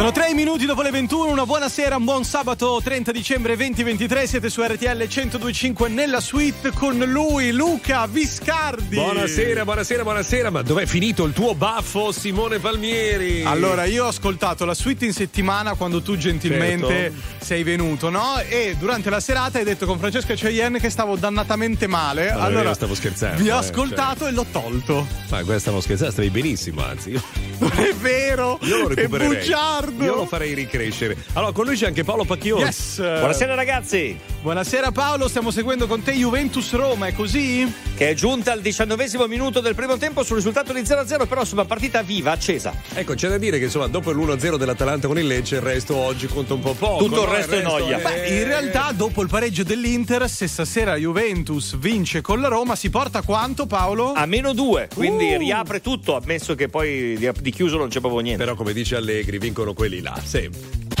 Sono tre minuti dopo le 21, una buona sera, un buon sabato 30 dicembre 2023, siete su RTL 1025 nella suite con lui, Luca Viscardi. Buonasera, buonasera, buonasera, ma dov'è finito il tuo baffo Simone Palmieri? Allora, io ho ascoltato la suite in settimana quando tu gentilmente certo. sei venuto, no? E durante la serata hai detto con Francesca Cheyenne che stavo dannatamente male. No, allora, stavo scherzando. Vi ho eh, ascoltato cioè. e l'ho tolto. Ma questa stavo scherzando, stavi benissimo, anzi. Non è vero! Io lo recupererei. È bugiardo! Io lo farei ricrescere. Allora, con lui c'è anche Paolo Pacchioni. Yes. Buonasera ragazzi. Buonasera Paolo, stiamo seguendo con te Juventus Roma, è così? Che è giunta al diciannovesimo minuto del primo tempo sul risultato di 0-0, però insomma partita viva, accesa. Ecco, c'è da dire che insomma dopo l'1-0 dell'Atalanta con il Lecce il resto oggi conta un po' poco. Tutto no? il resto è noia. È... Beh, in realtà dopo il pareggio dell'Inter, se stasera Juventus vince con la Roma, si porta quanto Paolo? A meno due, quindi uh. riapre tutto, ammesso che poi di chiuso non c'è proprio niente. Però come dice Allegri, vincono quelli là, sempre.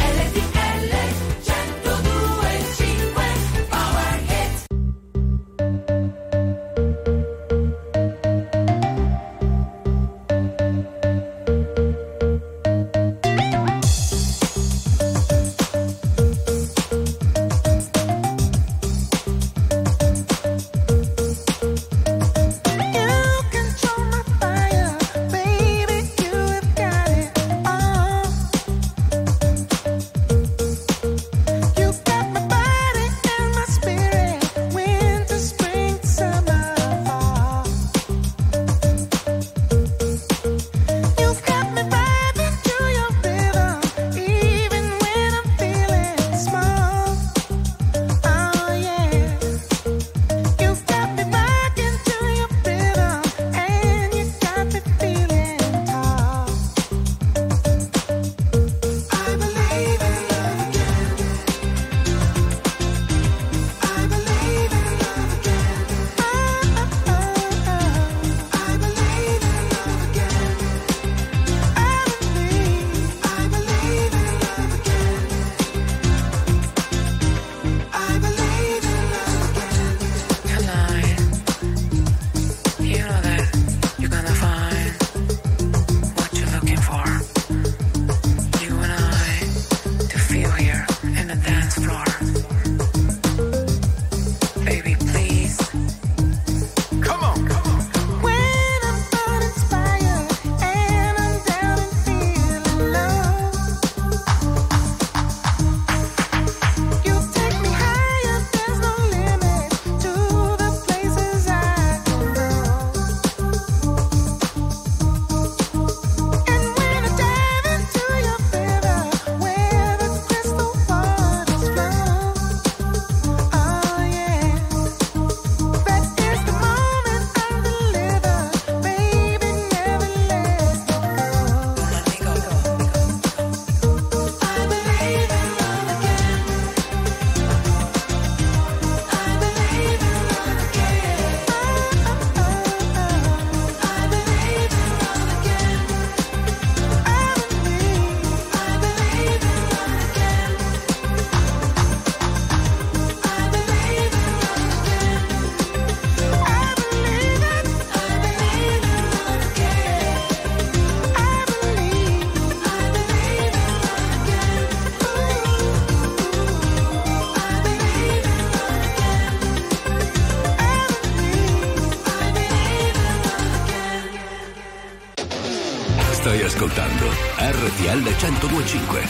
1025.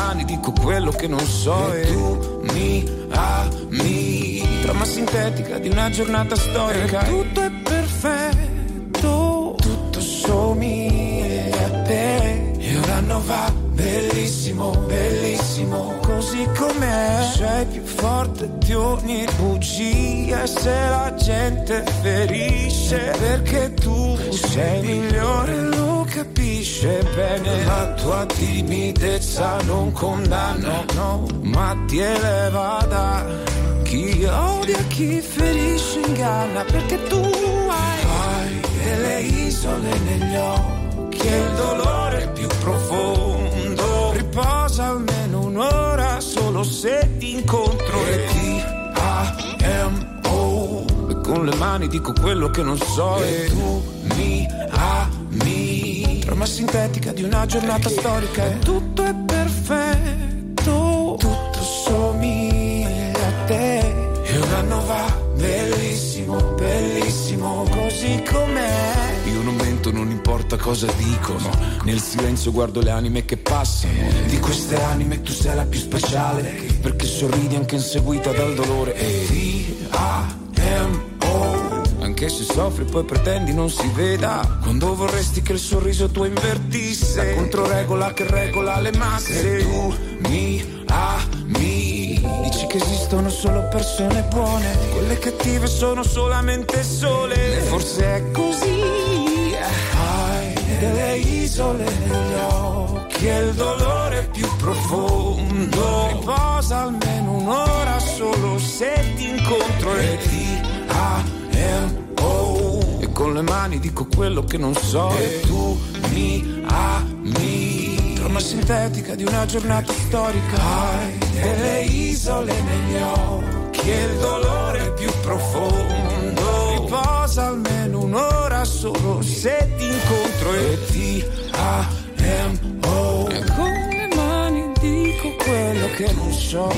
Mani dico quello che non so e, e tu mi ami trama sintetica di una giornata storica e tutto è perfetto. Anno va bellissimo, bellissimo, così com'è. Sei più forte di ogni bugia. E se la gente ferisce perché tu sei migliore lo capisce bene. La tua timidezza non condanna, no, ma ti eleva da chi odia, chi ferisce, inganna. Perché tu hai, hai delle isole negli occhi e il dolore più profondo. Riposa almeno un'ora solo se ti incontro. E ti con le mani dico quello che non so e tu mi ami trama sintetica di una giornata storica e tutto è perfetto tutto somiglia a te e un anno va bellissimo, bellissimo così com'è io non mento, non importa cosa dicono. Nel silenzio guardo le anime che passano. Di queste anime tu sei la più speciale. Perché sorridi anche inseguita dal dolore. E T-A-M-O. Anche se soffri poi pretendi non si veda. Quando vorresti che il sorriso tuo invertisse. La controregola che regola le masse. E tu mi ami. Dici che esistono solo persone buone. Quelle cattive sono solamente sole. E forse è così. Hai delle isole negli occhi e il dolore più profondo. Riposa almeno un'ora solo se ti incontro e ti A-M-O. Con le mani dico quello che non so. E tu mi ami. Trama sintetica di una giornata storica. Hai delle isole negli occhi e il dolore più profondo. Riposa almeno un'ora solo se ti incontro e ti A-M-O. E con le mani dico quello che non so.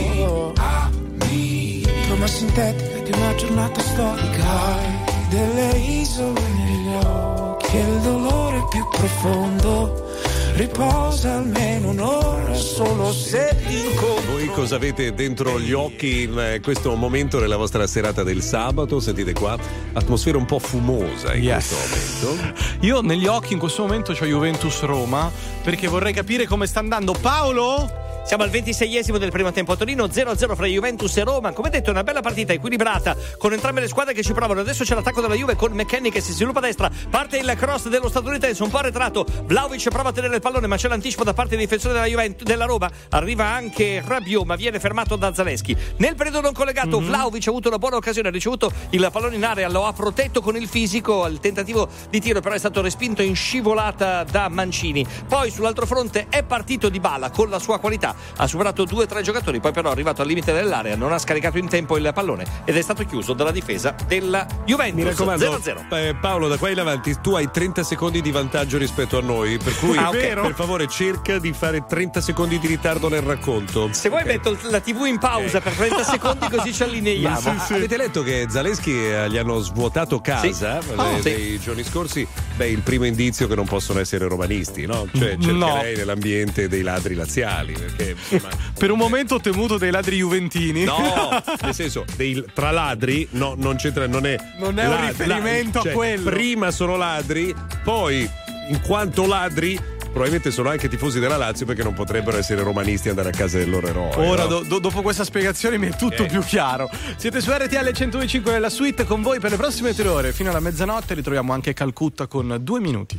Trama sintetica di una giornata storica. Hai delle isole negli occhi e il dolore più profondo. Riposa almeno un'ora solo se incontro. Voi cosa avete dentro gli occhi in eh, questo momento nella vostra serata del sabato? Sentite qua, atmosfera un po' fumosa in Yes. questo momento. Io negli occhi in questo momento ho Juventus Roma perché vorrei capire come sta andando Paolo. Siamo al 26esimo del primo tempo a Torino, 0-0 fra Juventus e Roma. Come detto, è una bella partita equilibrata con entrambe le squadre che ci provano. Adesso c'è l'attacco della Juve con McKenny che si sviluppa a destra. Parte il cross dello statunitense, un po' arretrato. Vlaovic prova a tenere il pallone, ma c'è l'anticipo da parte dei difensori della, Juventus, della Roma. Arriva anche Rabiot, ma viene fermato da Zaleschi. Nel periodo non collegato, Vlaovic ha avuto una buona occasione, ha ricevuto il pallone in area, lo ha protetto con il fisico. Il tentativo di tiro, però, è stato respinto in scivolata da Mancini. Poi sull'altro fronte è partito Di Bala con la sua qualità. Ha superato due o tre giocatori, poi però è arrivato al limite dell'area, non ha scaricato in tempo il pallone ed è stato chiuso dalla difesa della Juventus. Mi raccomando, 0-0. eh, Paolo, da qua in avanti tu hai 30 secondi di vantaggio rispetto a noi, per cui Ah, ok. per favore cerca di fare 30 secondi di ritardo nel racconto. Se vuoi Ok. metto la TV in pausa per 30 secondi così ci allineiamo. Ma avete letto che Zaleschi eh, gli hanno svuotato casa Sì. eh, Oh, sì. nei giorni scorsi? Beh, il primo indizio che non possono essere romanisti, no? Cioè, No. cercherei nell'ambiente dei ladri laziali, perché insomma, Per un momento ho temuto dei ladri juventini. No, nel senso, dei, tra ladri no, non c'entra, non è. Non è un riferimento a cioè, quello. Prima sono ladri, poi, in quanto ladri, probabilmente sono anche tifosi della Lazio perché non potrebbero essere romanisti e andare a casa del loro eroe. Ora, no? do- do- dopo questa spiegazione, mi è tutto Eh. più chiaro. Siete su RTL 105 nella suite con voi per le prossime tre ore. Fino alla mezzanotte ritroviamo anche Calcutta con due minuti.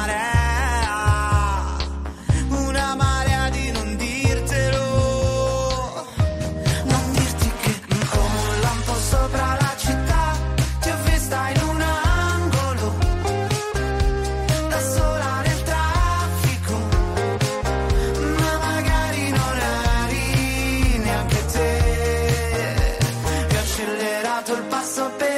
Accelerato il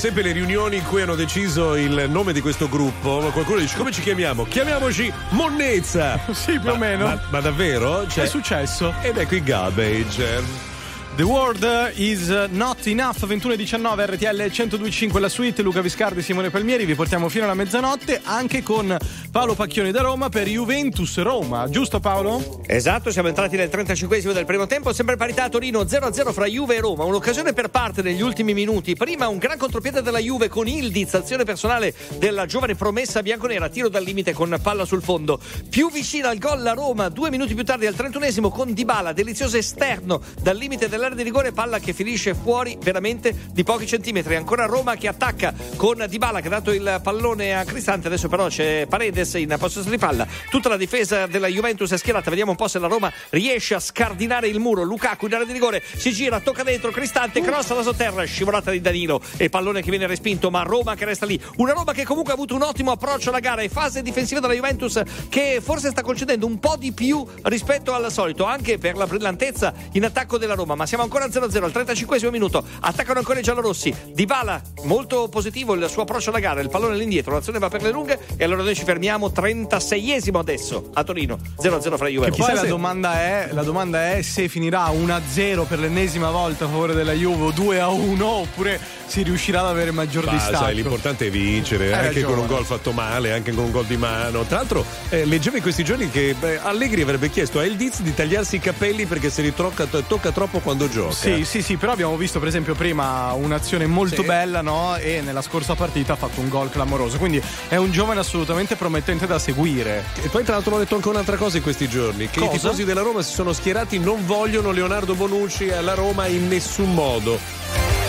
sempre le riunioni in cui hanno deciso il nome di questo gruppo. Qualcuno dice come ci chiamiamo? Chiamiamoci Monnezza! Sì, più o Ma- meno. Ma, ma davvero? Cioè- È successo. Ed ecco i garbage. The World is not enough 21 e 19 RTL 1025 la suite Luca Viscardi Simone Palmieri vi portiamo fino alla mezzanotte anche con Paolo Pacchioni da Roma per Juventus Roma giusto Paolo? Esatto, siamo entrati nel 35 del primo tempo, sempre parità a Torino 0-0 fra Juve e Roma, un'occasione per parte negli ultimi minuti. Prima un gran contropiede della Juve con Ildiz, azione personale della giovane promessa bianconera, tiro dal limite con palla sul fondo. Più vicina al gol la Roma, due minuti più tardi al 31esimo con Dybala, delizioso esterno dal limite dell'area di rigore, palla che finisce fuori veramente di pochi centimetri. Ancora Roma che attacca con Dybala che ha dato il pallone a Cristante, adesso però c'è Paredes in possesso di palla. Tutta la difesa della Juventus è schierata, vediamo un po' se la Roma riesce a scardinare il muro. Lukaku in area di rigore, si gira, tocca dentro, Cristante, cross alla sotterra, scivolata di Danilo e pallone che viene respinto, ma Roma che resta lì. Una Roma che comunque ha avuto un ottimo approccio alla gara e fase difensiva della Juventus che forse sta concedendo un po' di più rispetto al solito, anche per la brillantezza in attacco della Roma. Ma siamo ancora 0-0 al 35 minuto. Attaccano ancora i giallorossi. Dybala, molto positivo il suo approccio alla gara, il pallone all'indietro, l'azione va per le lunghe e allora noi ci fermiamo 36esimo adesso a Torino 0-0 fra Juve e poi la se- domanda, è, la domanda è se finirà 1-0 per l'ennesima volta a favore della Juve o 2-1 oppure si riuscirà ad avere maggior Ma distacco. sai, l'importante è vincere, Hai anche con un ragione. gol fatto male, anche con un gol di mano. Tra l'altro, eh, leggevo in questi giorni che beh, Allegri avrebbe chiesto a El Diz di tagliarsi i capelli perché se li tocca, tocca troppo quando gioca. Sì, sì, sì, però abbiamo visto per esempio prima un'azione molto Sì. bella, no? E nella scorsa partita ha fatto un gol clamoroso. Quindi è un giovane assolutamente promettente da seguire. E poi tra l'altro ho letto anche un'altra cosa in questi giorni, che Cosa? i tifosi della Roma si sono schierati, non vogliono Leonardo Bonucci alla Roma in nessun modo.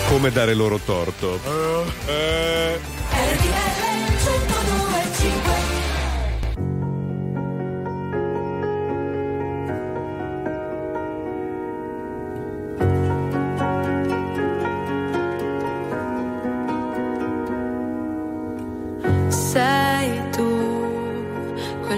Come dare loro torto? Eh, RTL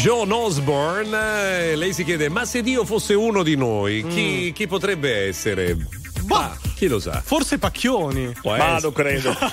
John Osborne, eh, lei si chiede: ma se Dio fosse uno di noi, chi, chi potrebbe essere? Ma chi lo sa? Forse Pacchioni. Può Ma essere. non credo.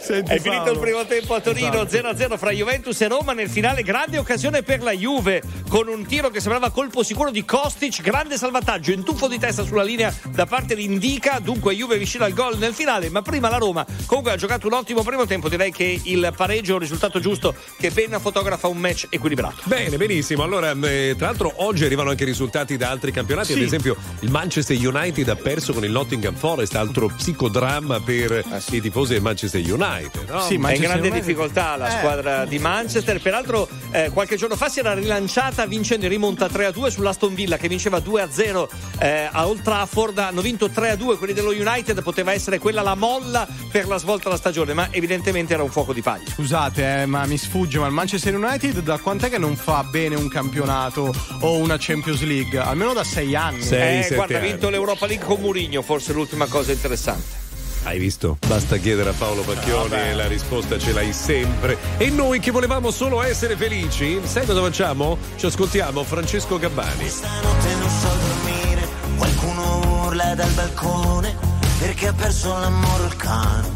Senti, È finito Paolo. il primo tempo a Torino Esatto. 0-0 fra Juventus e Roma. Nel finale, grande occasione per la Juve con un tiro che sembrava colpo sicuro di Kostic. Grande salvataggio in tuffo di testa sulla linea da parte di Indica. Dunque, Juve vicino al gol nel finale. Ma prima la Roma comunque ha giocato un ottimo primo tempo. Direi che il pareggio è un risultato giusto che ben fotografa un match equilibrato. Bene, benissimo. Allora, eh, tra l'altro, oggi arrivano anche risultati da altri campionati. Ad Sì. esempio, il Manchester United United ha perso con il Nottingham Forest, altro psicodramma per i tifosi del Manchester United. No? Sì, È in grande United- difficoltà la Eh. squadra di Manchester. Peraltro, eh, qualche giorno fa si era rilanciata vincendo in rimonta 3-2 sull'Aston Villa che vinceva 2-0 eh, a Old Trafford. Hanno vinto 3-2 quelli dello United. Poteva essere quella la molla per la svolta della stagione, ma evidentemente era un fuoco di paglia. Scusate, eh, ma mi sfugge, ma il Manchester United da quant'è che non fa bene un campionato o una Champions League? Almeno da sei anni. Sei, Eh, guarda, ha vinto l'Europa League con Mourinho, forse l'ultima cosa interessante. Hai visto? Basta chiedere a Paolo Pacchioni e la risposta ce l'hai sempre. E noi che volevamo solo essere felici, sai cosa facciamo? Ci ascoltiamo Francesco Gabbani. Stanotte non so dormire, qualcuno urla dal balcone perché ha perso l'amore il cane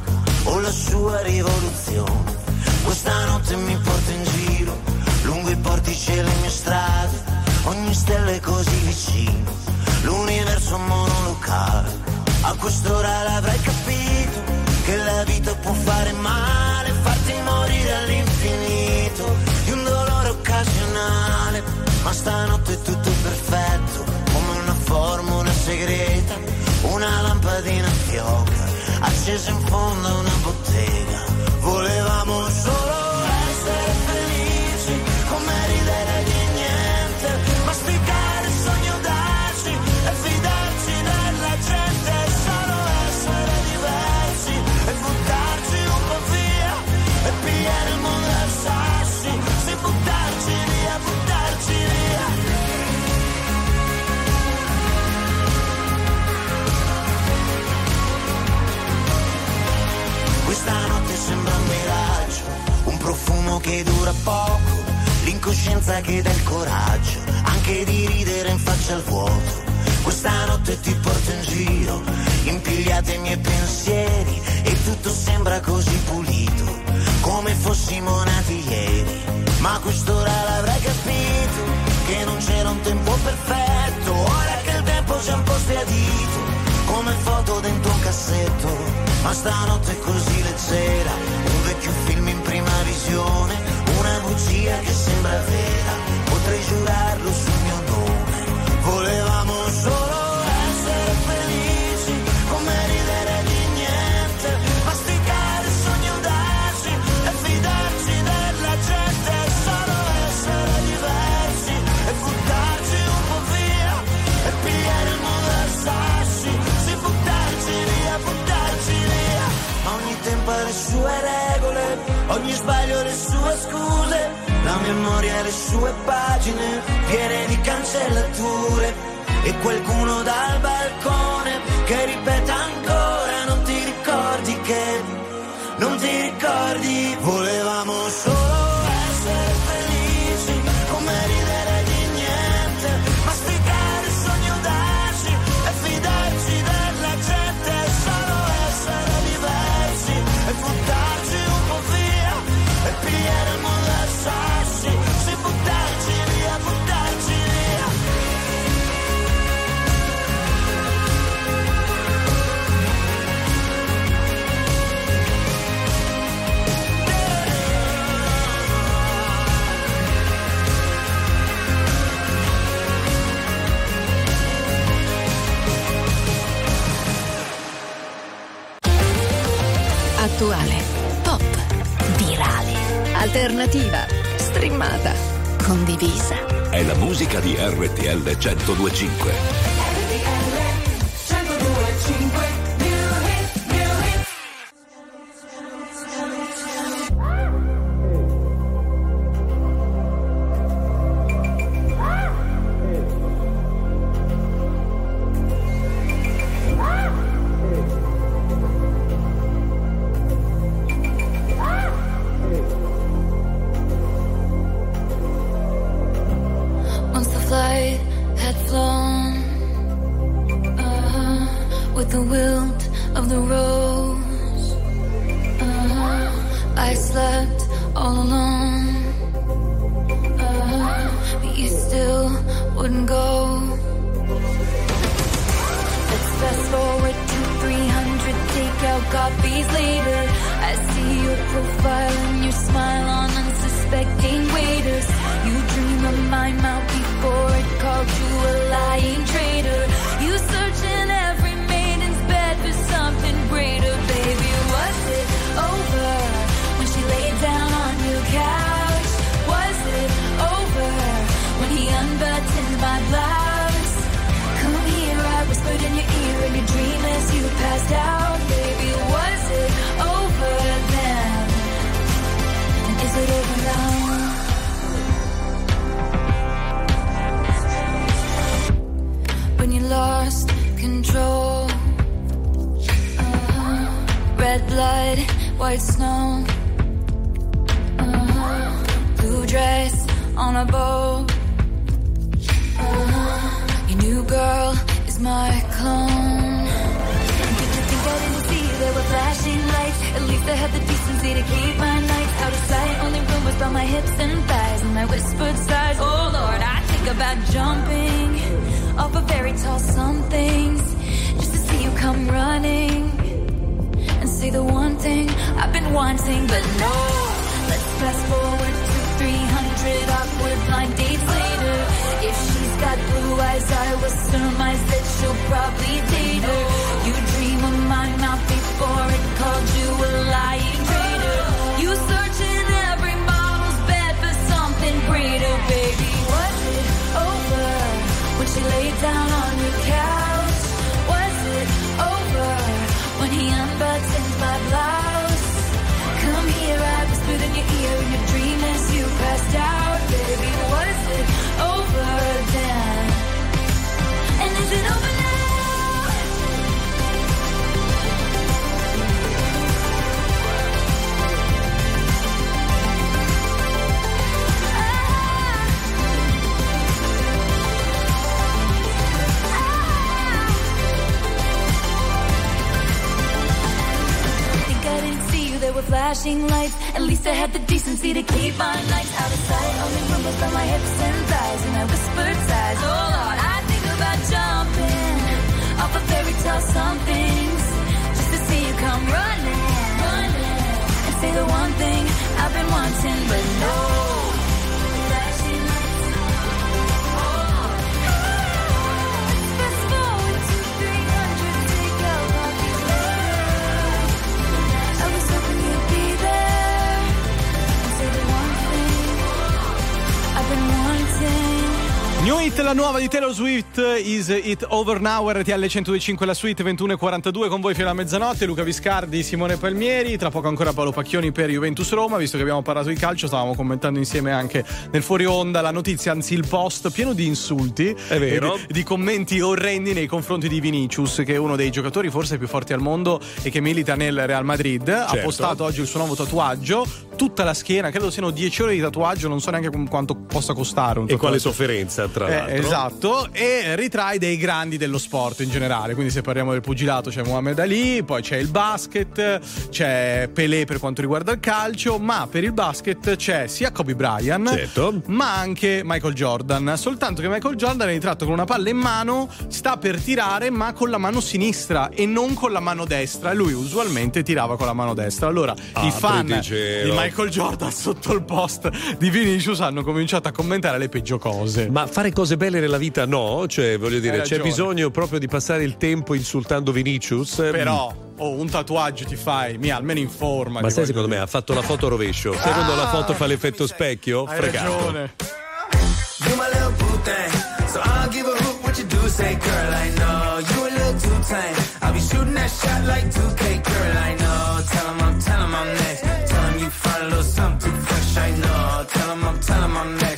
o la sua rivoluzione. Questa notte mi porta in giro, lungo i portici e le mie strade, ogni stella è così vicino, l'universo monolocale. A quest'ora l'avrai capito, che la vita può fare male, farti morire all'infinito, di un dolore occasionale. Ma stanotte è tutto perfetto, come una formula segreta, una lampadina fioca, accesa in fondo a una bottega. Volevamo solo che dura poco, l'incoscienza che dà il coraggio, anche di ridere in faccia al vuoto. Questa notte ti porto in giro, impigliate i miei pensieri e tutto sembra così pulito, come fossimo nati ieri. Ma quest'ora l'avrai capito, che non c'era un tempo perfetto, ora che il tempo si è un po' sbiadito, come foto dentro un cassetto. Ma stanotte è così leggera, un vecchio film in prima visione, una bugia che sembra vera, potrei giurarlo sul mio nome. Volevamo ogni sbaglio le sue scuse, la memoria le sue pagine piene di cancellature. E qualcuno dal balcone che ripete ancora, non ti ricordi che, non ti ricordi, volevamo 825. Di Taylor Swift, Is It Over Now, RTL 125 la suite 21.42 con voi fino a mezzanotte, Luca Viscardi, Simone Palmieri, tra poco ancora Paolo Pacchioni per Juventus Roma, visto che abbiamo parlato di calcio stavamo commentando insieme anche nel fuori onda la notizia, anzi il post pieno di insulti È vero. e di, di commenti orrendi nei confronti di Vinicius, che è uno dei giocatori forse più forti al mondo e che milita nel Real Madrid, ha Certo. postato oggi il suo nuovo tatuaggio, tutta la schiena, credo siano 10 ore di tatuaggio, non so neanche quanto possa costare un E quale sofferenza, tra Eh, l'altro. esatto, e ritrae dei grandi dello sport in generale. Quindi, se parliamo del pugilato, c'è Muhammad Ali, poi c'è il basket, c'è Pelé per quanto riguarda il calcio. Ma per il basket c'è sia Kobe Bryant, Certo. ma anche Michael Jordan. Soltanto che Michael Jordan è ritratto con una palla in mano, sta per tirare, ma con la mano sinistra e non con la mano destra. Lui usualmente tirava con la mano destra. Allora, i fan di Michael Jordan sotto il post di Vinicius hanno cominciato a commentare le peggio cose. Ma fare cose belle nella vita no? Cioè, voglio dire, c'è bisogno proprio di passare il tempo insultando Vinicius? Però, oh, un tatuaggio ti fai, mi almeno in forma. Ma sai, secondo me ha fatto la foto a rovescio. Sai quando la foto fa l'effetto specchio? Hai Fregato. ragione. You my little boo thing. So I don't give a hoot what you do. Say, girl, I know you a little too tame. I'll be shooting that shot like 2K, girl, I know. Tell him I'm, tell him I'm next. Tell him you find a little something fresh, I know. Tell him I'm, tell him I'm next.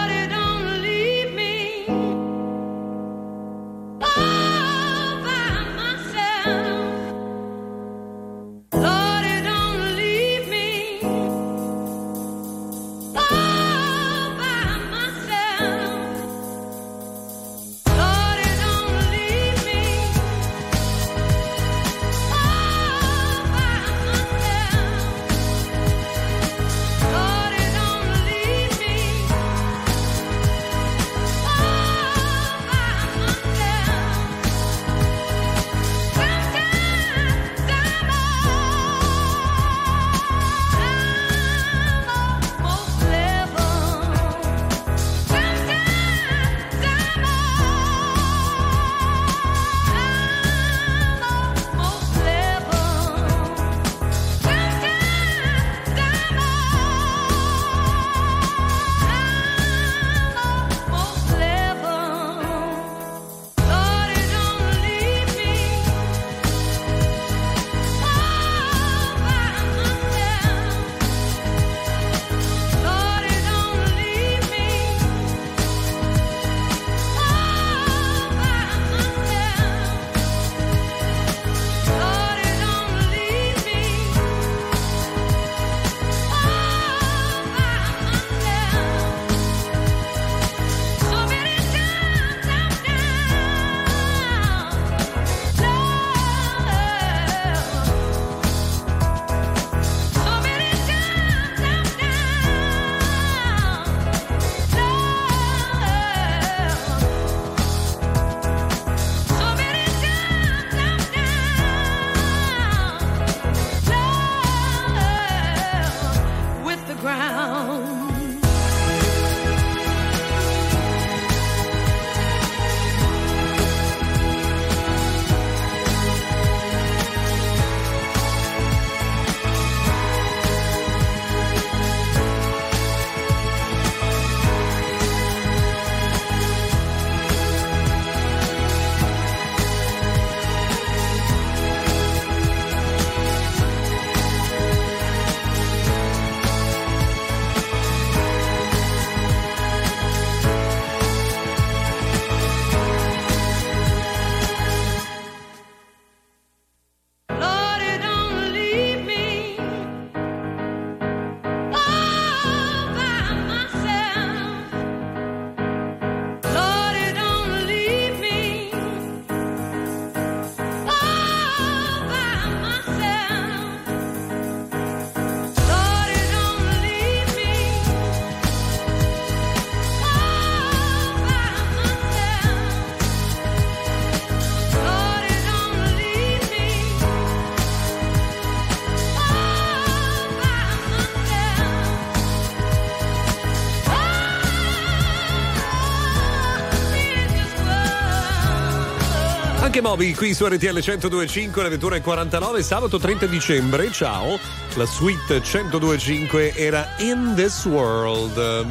Moby qui su RTL 1025, le 21.49, sabato 30 dicembre. Ciao, la suite 1025 era In This World.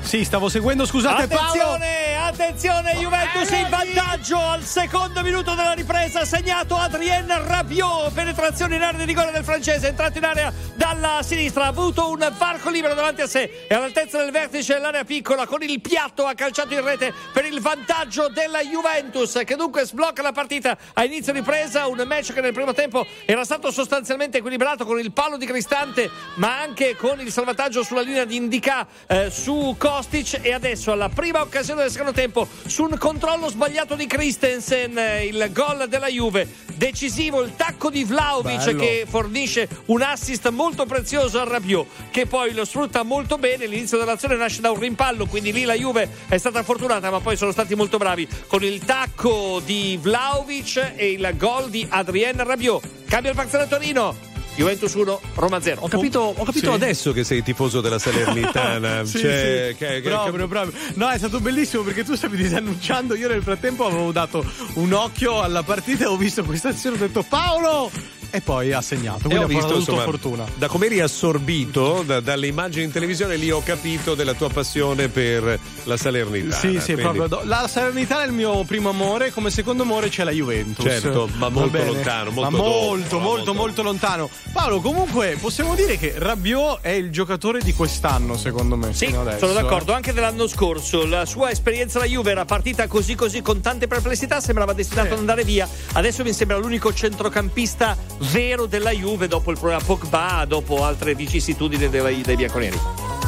Sì, stavo seguendo, scusate Paolo. Attenzione, Juventus in vantaggio. Al secondo minuto della ripresa, segnato Adrien Rabiot, penetrazione in area di rigore del francese, entrato in area dalla sinistra, ha avuto un varco libero davanti a sé e all'altezza del vertice dell'area piccola, con il piatto ha calciato in rete per il vantaggio della Juventus, che dunque sblocca la partita. A inizio ripresa, un match che nel primo tempo era stato sostanzialmente equilibrato con il palo di Cristante, ma anche con il salvataggio sulla linea di Indica eh, su Kostic. E adesso alla prima occasione del secondo tempo su un controllo sbagliato di Christensen eh, il gol della Juve decisivo il tacco di Vlaovic Bello. che fornisce un assist molto prezioso a Rabiot che poi lo sfrutta molto bene l'inizio dell'azione nasce da un rimpallo quindi lì la Juve è stata fortunata ma poi sono stati molto bravi con il tacco di Vlaovic e il gol di Adrien Rabiot cambia il parziale Torino Juventus 1 Roma 0 ho capito, ho capito Sì. adesso che sei tifoso della Salernitana. Sì, cioè, sì. che- che- proprio, proprio. No, è stato bellissimo perché tu stavi disannunciando. Io nel frattempo avevo dato un occhio alla partita e ho visto questa azione. Ho detto Paolo, e poi ha segnato. E Quindi ho visto, insomma, fortuna. da come eri assorbito da- dalle immagini in televisione, lì ho capito della tua passione per la Salernitana. Sì, sì, quindi- proprio. La Salernitana è il mio primo amore, come secondo amore c'è la Juventus. Certo, ma molto lontano, molto ma dopo, molto, molto, molto- molto lontano. Paolo, comunque possiamo dire che Rabiot è il giocatore di quest'anno, secondo me. Sì, adesso, sono eh. d'accordo. Anche dell'anno scorso, la sua esperienza alla Juve era partita così così con tante perplessità, sembrava destinato Sì. ad andare via. Adesso mi sembra l'unico centrocampista vero della Juve dopo il problema Pogba, dopo altre vicissitudini dei, dei bianconeri.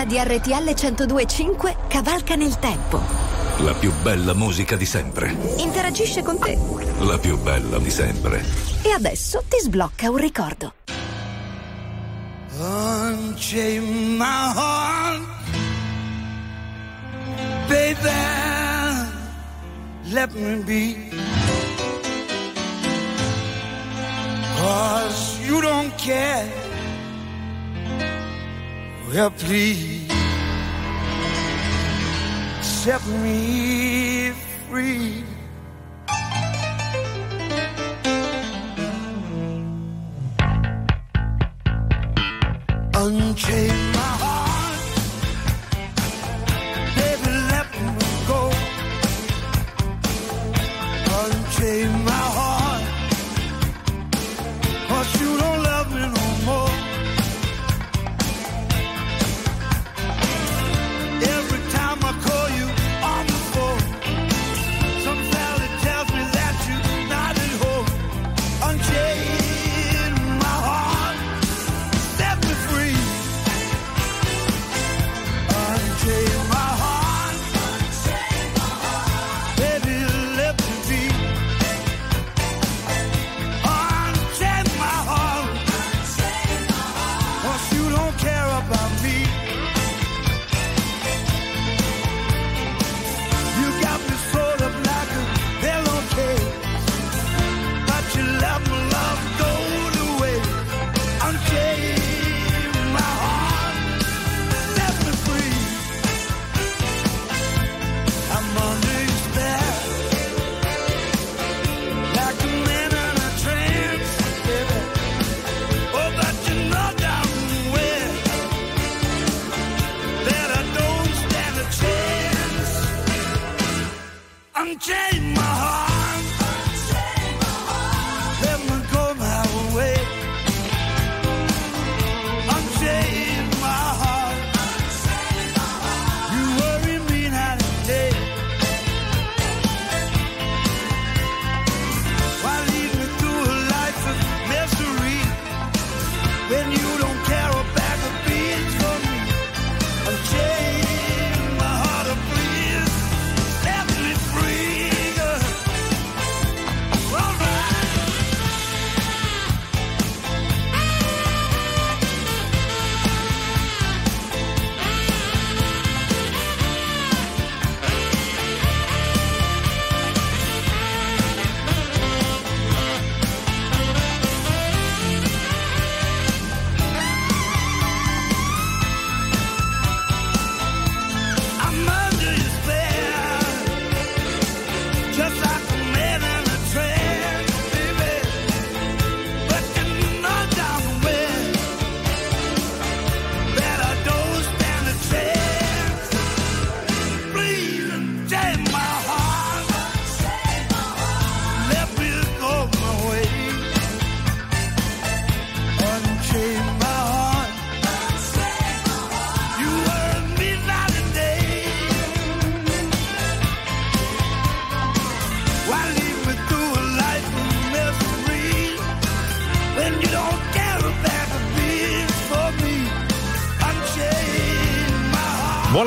Musica di RTL 1025 cavalca nel tempo. La più bella musica di sempre. Interagisce con te. La più bella di sempre. E adesso ti sblocca un ricordo. Unchain my heart, baby. Let me be. Cause you don't care. Well, please set me free.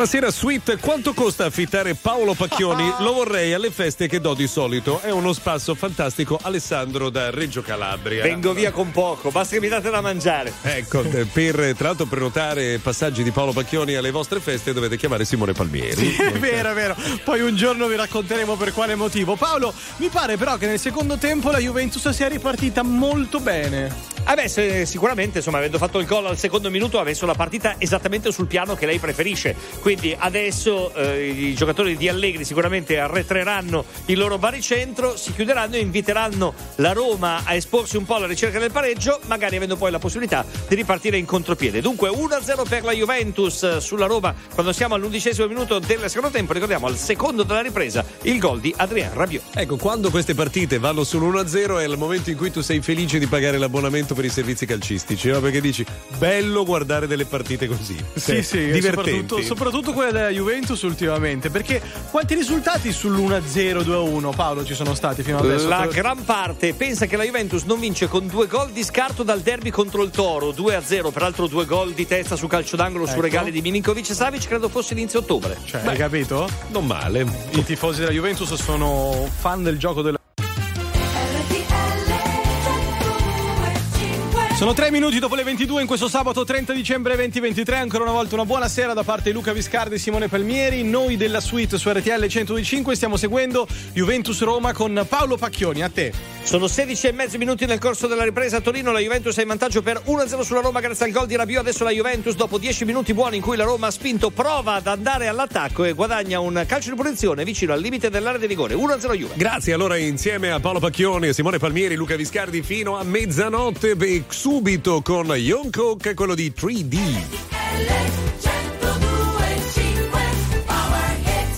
Buonasera, Sweet. Quanto costa affittare Paolo Pacchioni? Lo vorrei alle feste che do di solito. È uno spasso fantastico. Alessandro da Reggio Calabria. Vengo via con poco, basta che mi date da mangiare. Ecco, eh, per tra l'altro prenotare passaggi di Paolo Pacchioni alle vostre feste dovete chiamare Simone Palmieri. È vero, è vero. Poi un giorno vi racconteremo per quale motivo. Paolo, mi pare però che nel secondo tempo la Juventus sia ripartita molto bene. Ah beh, sicuramente, insomma, avendo fatto il gol al secondo minuto, ha messo la partita esattamente sul piano che lei preferisce. Quindi adesso eh, i giocatori di Allegri sicuramente arretreranno il loro baricentro, si chiuderanno e inviteranno la Roma a esporsi un po' alla ricerca del pareggio, magari avendo poi la possibilità di ripartire in contropiede. Dunque 1-0 per la Juventus eh, sulla Roma quando siamo all'undicesimo minuto del secondo tempo. Ricordiamo al secondo della ripresa il gol di Adrien Rabiot. Ecco, quando queste partite vanno sull'1-0 è il momento in cui tu sei felice di pagare l'abbonamento per i servizi calcistici, no? perché dici bello guardare delle partite così. Sì, Cioè, sì, divertenti. soprattutto, soprattutto quella della Juventus ultimamente. Perché quanti risultati sull'1-0, 2-1, Paolo, ci sono stati fino adesso? La gran parte pensa che la Juventus non vince con due gol di scarto dal derby contro il Toro, 2-0, peraltro due gol di testa su calcio d'angolo su Ecco. regali di Milinkovic e Savic, credo fosse inizio ottobre. Cioè, hai capito? Non male. I tifosi della Juventus sono fan del gioco della. Sono tre minuti dopo le 22 in questo sabato 30 dicembre 2023. Ancora una volta una buona sera da parte di Luca Viscardi e Simone Palmieri. Noi della suite su RTL 125 stiamo seguendo Juventus Roma con Paolo Pacchioni. A te. Sono 16 e mezzo minuti nel corso della ripresa a Torino, la Juventus è in vantaggio per 1-0 sulla Roma grazie al gol di Rabiot. Adesso la Juventus dopo 10 minuti buoni in cui la Roma ha spinto prova ad andare all'attacco e guadagna un calcio di punizione vicino al limite dell'area di rigore. 1-0 Juve. Grazie, allora insieme a Paolo Pacchioni, Simone Palmieri, Luca Viscardi fino a mezzanotte e subito con Young Cook, quello di 3D.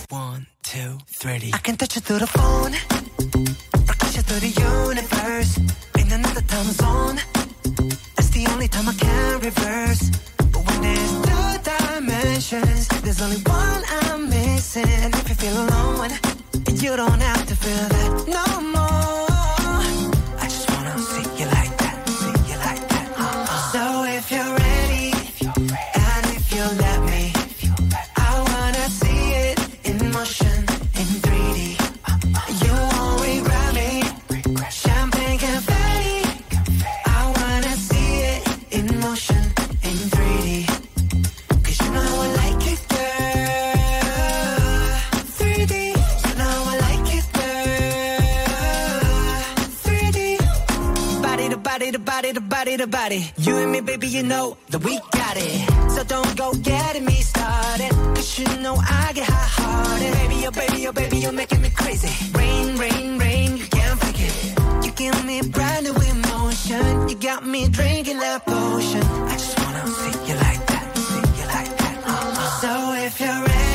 One, two, three. I can touch you through the phone. Rock you through the universe. In another time zone. That's the only time I can reverse. But when there's two dimensions, there's only one I'm missing. If you feel alone, you don't have to feel that no more. Body to body. You and me, baby, you know that we got it. So don't go getting me started. Cause you know I get hot hearted. Baby, oh baby, oh baby, you're making me crazy. Rain, rain, rain, you can't fake it. You give me brand new emotion. You got me drinking that potion. I just wanna see you like that, see you like that. Uh-uh. So if you're ready,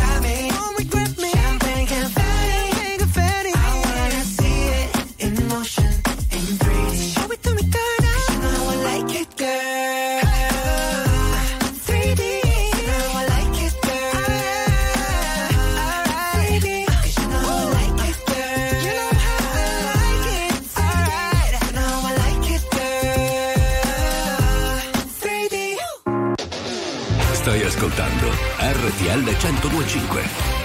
RTL 1025.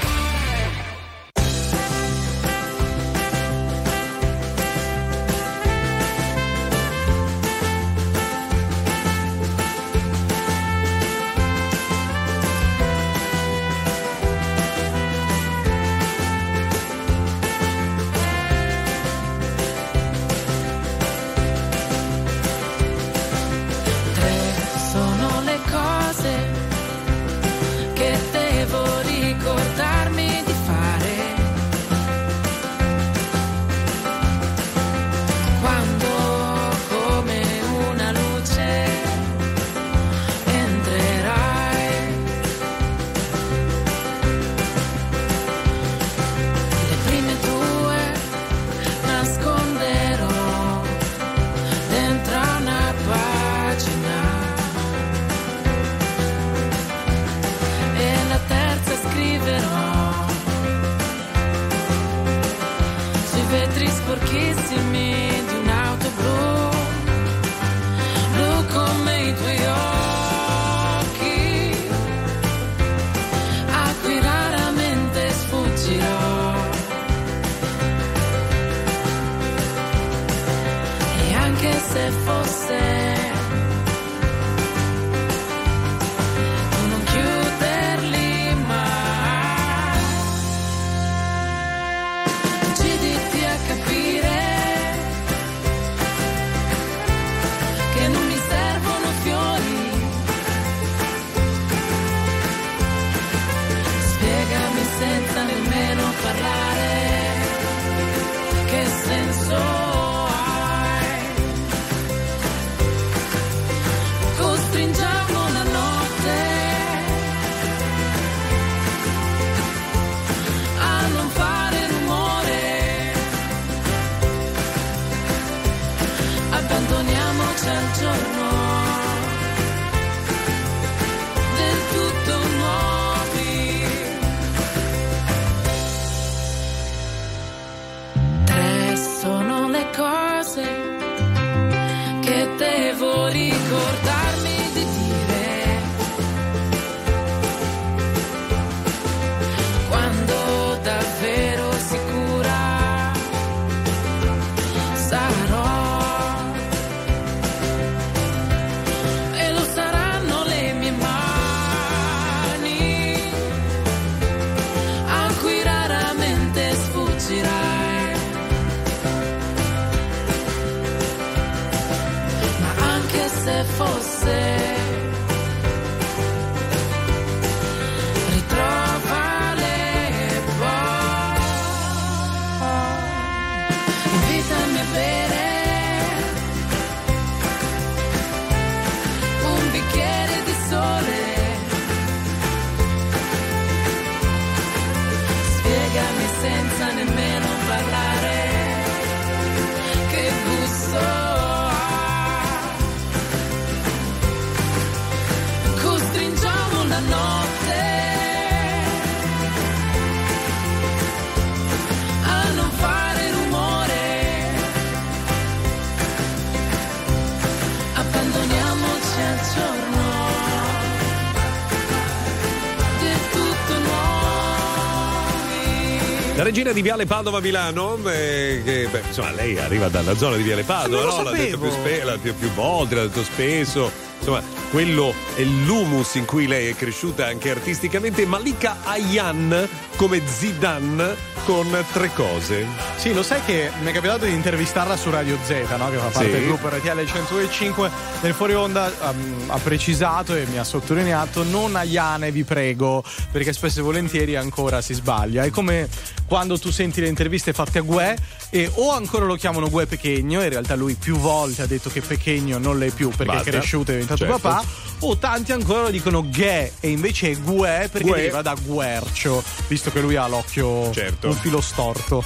Regina di Viale Padova Milano, eh, che beh, insomma lei arriva dalla zona di Viale Padova, no? l'ha detto più, spe- l'ha più, più volte, l'ha detto spesso. Insomma, quello è l'humus in cui lei è cresciuta anche artisticamente. Malika Ayan come Zidane con tre cose. Sì, lo sai che mi è capitato di intervistarla su Radio Z, no? che fa parte Sì. del gruppo RTL 105. Nel fuori onda um, ha precisato e mi ha sottolineato: non a Iane, vi prego, perché spesso e volentieri ancora si sbaglia. È come quando tu senti le interviste fatte a Gue e o ancora lo chiamano Gue Pechegno, in realtà lui più volte ha detto che Pechegno non l'è più perché Basta. è cresciuto e è diventato Certo. papà, o tanti ancora lo dicono Ghe e invece è Gue perché Gue. deriva da Guercio, visto che lui ha l'occhio Certo. un filo storto.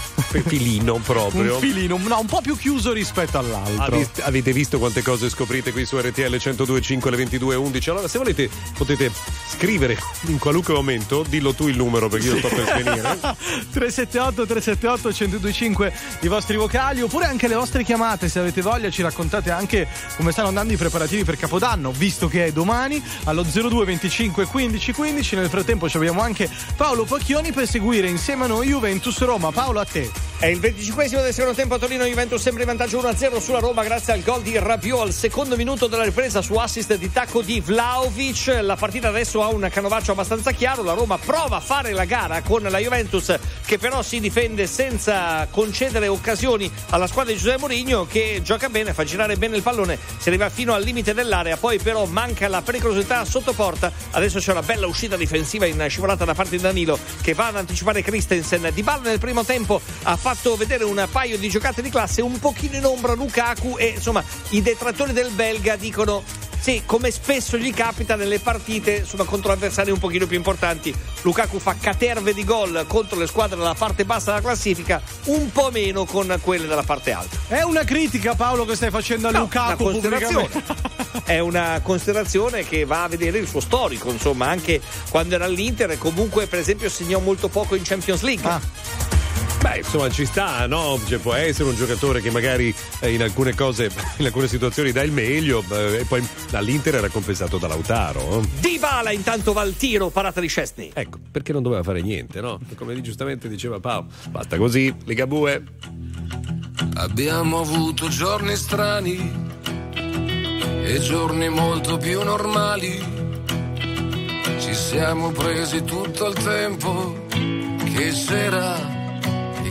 Filino proprio. Un filino, no, un po' più chiuso rispetto all'altro. Avete, avete visto quante cose scoprite qui su RTL 1025 alle 22.11? Allora, se volete, potete scrivere in qualunque momento. Dillo tu il numero perché io sto per finire. 378 378 1025 i vostri vocali oppure anche le vostre chiamate se avete voglia ci raccontate anche come stanno andando i preparativi per Capodanno visto che è domani allo 02 25 15 15 nel frattempo ci abbiamo anche Paolo Pacchioni per seguire insieme a noi Juventus Roma Paolo a te È il 25 del secondo tempo a Torino, Juventus sempre in vantaggio 1-0 sulla Roma grazie al gol di Rabiot al secondo minuto della ripresa su assist di tacco di Vlaovic. La partita adesso ha un canovaccio abbastanza chiaro, la Roma prova a fare la gara con la Juventus che però si difende senza concedere occasioni alla squadra di Giuseppe Mourinho che gioca bene, fa girare bene il pallone, si arriva fino al limite dell'area, poi però manca la pericolosità sotto porta. Adesso c'è una bella uscita difensiva in scivolata da parte di Danilo che va ad anticipare Christensen. Di Balla nel primo tempo ha fatto vedere un paio di giocate di classe, un pochino in ombra Lukaku e insomma i detrattori del belga dicono sì, come spesso gli capita nelle partite insomma, contro avversari un pochino più importanti. Lukaku fa caterve di gol contro le squadre della parte bassa della classifica, un po' meno con quelle della parte alta. è una critica Paolo che stai facendo a No, Lukaku una considerazione. pubblicamente. È una considerazione che va a vedere il suo storico, insomma, anche quando era all'Inter, comunque, per esempio, segnò molto poco in Champions League. Ah. Beh, insomma, ci sta, no? Cioè, può essere un giocatore che magari eh, in alcune cose, in alcune situazioni dà il meglio, eh, e poi all'Inter era compensato da Lautaro. Dybala intanto va al tiro, parata di Scesni. Ecco, perché non doveva fare niente, no? Come giustamente diceva Paolo, basta così, Ligabue. Abbiamo avuto giorni strani e giorni molto più normali. Ci siamo presi tutto il tempo che c'era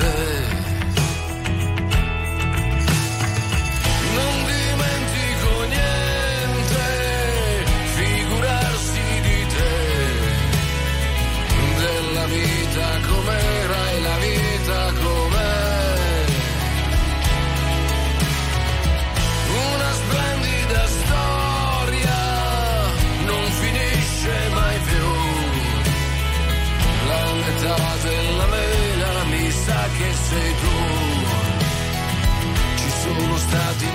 io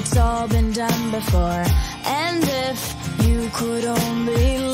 it's all been done before. And if you could only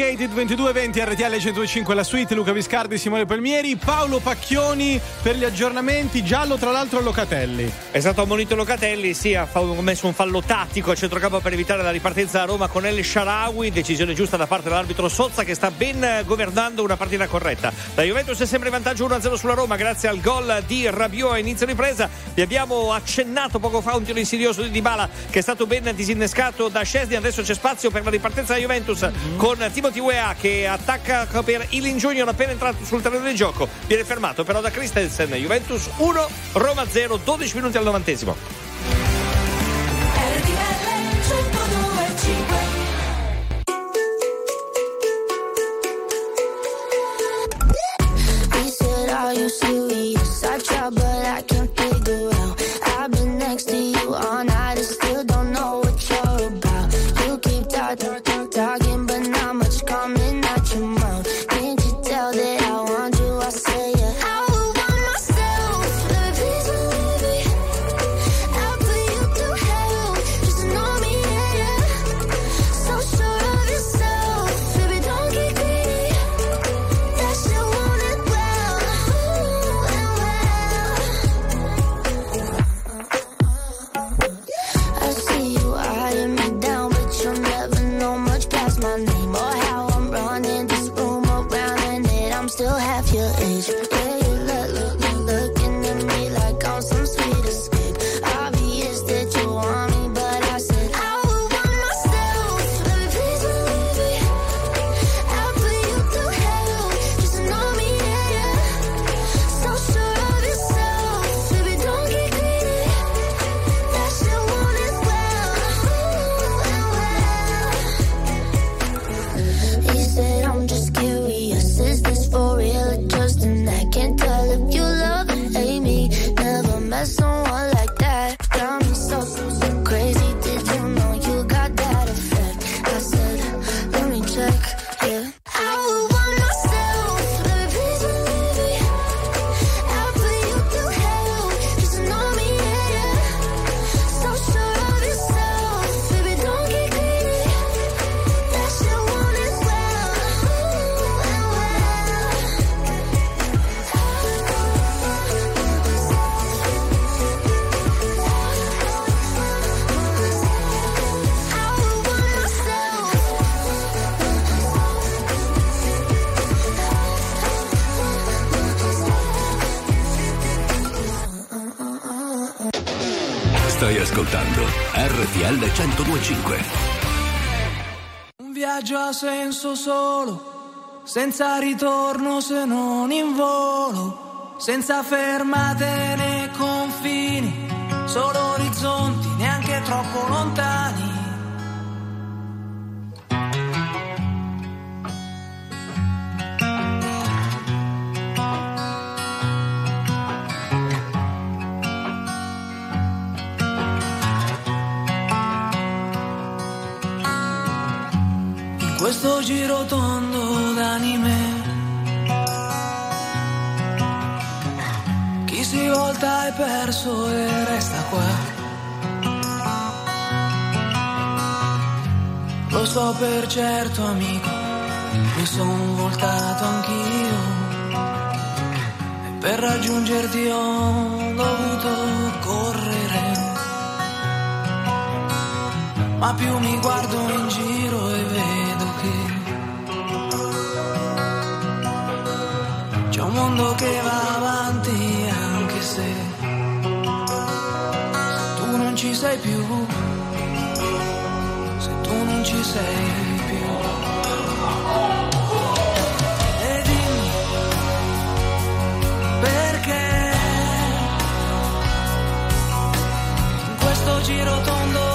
que Unlimited 2220 RTL 105 la suite Luca Viscardi Simone Palmieri Paolo Pacchioni per gli aggiornamenti giallo tra l'altro a Locatelli. È stato ammonito Locatelli sì ha messo un fallo tattico al centrocampo per evitare la ripartenza a Roma con El Sharawi decisione giusta da parte dell'arbitro Sozza che sta ben governando una partita corretta. La Juventus è sempre in vantaggio 1-0 sulla Roma grazie al gol di Rabiot a inizio ripresa. Vi abbiamo accennato poco fa un tiro insidioso di Dybala che è stato ben disinnescato da Scesni adesso c'è spazio per la ripartenza della Juventus con Timothy Wayne 2A che attacca per Ilin Junior appena entrato sul terreno del gioco. Viene fermato però da Christensen. Juventus 1, Roma 0, 12 minuti al novantesimo. Ha senso solo, senza ritorno se non in volo, senza fermate né confini, solo orizzonti neanche troppo lontani. E resta qua. Lo so per certo amico Mi son voltato anch'io. E per raggiungerti ho dovuto correre. Ma più mi guardo in giro e vedo che c'è un mondo che va più, se tu non ci sei più. E questo giro tondo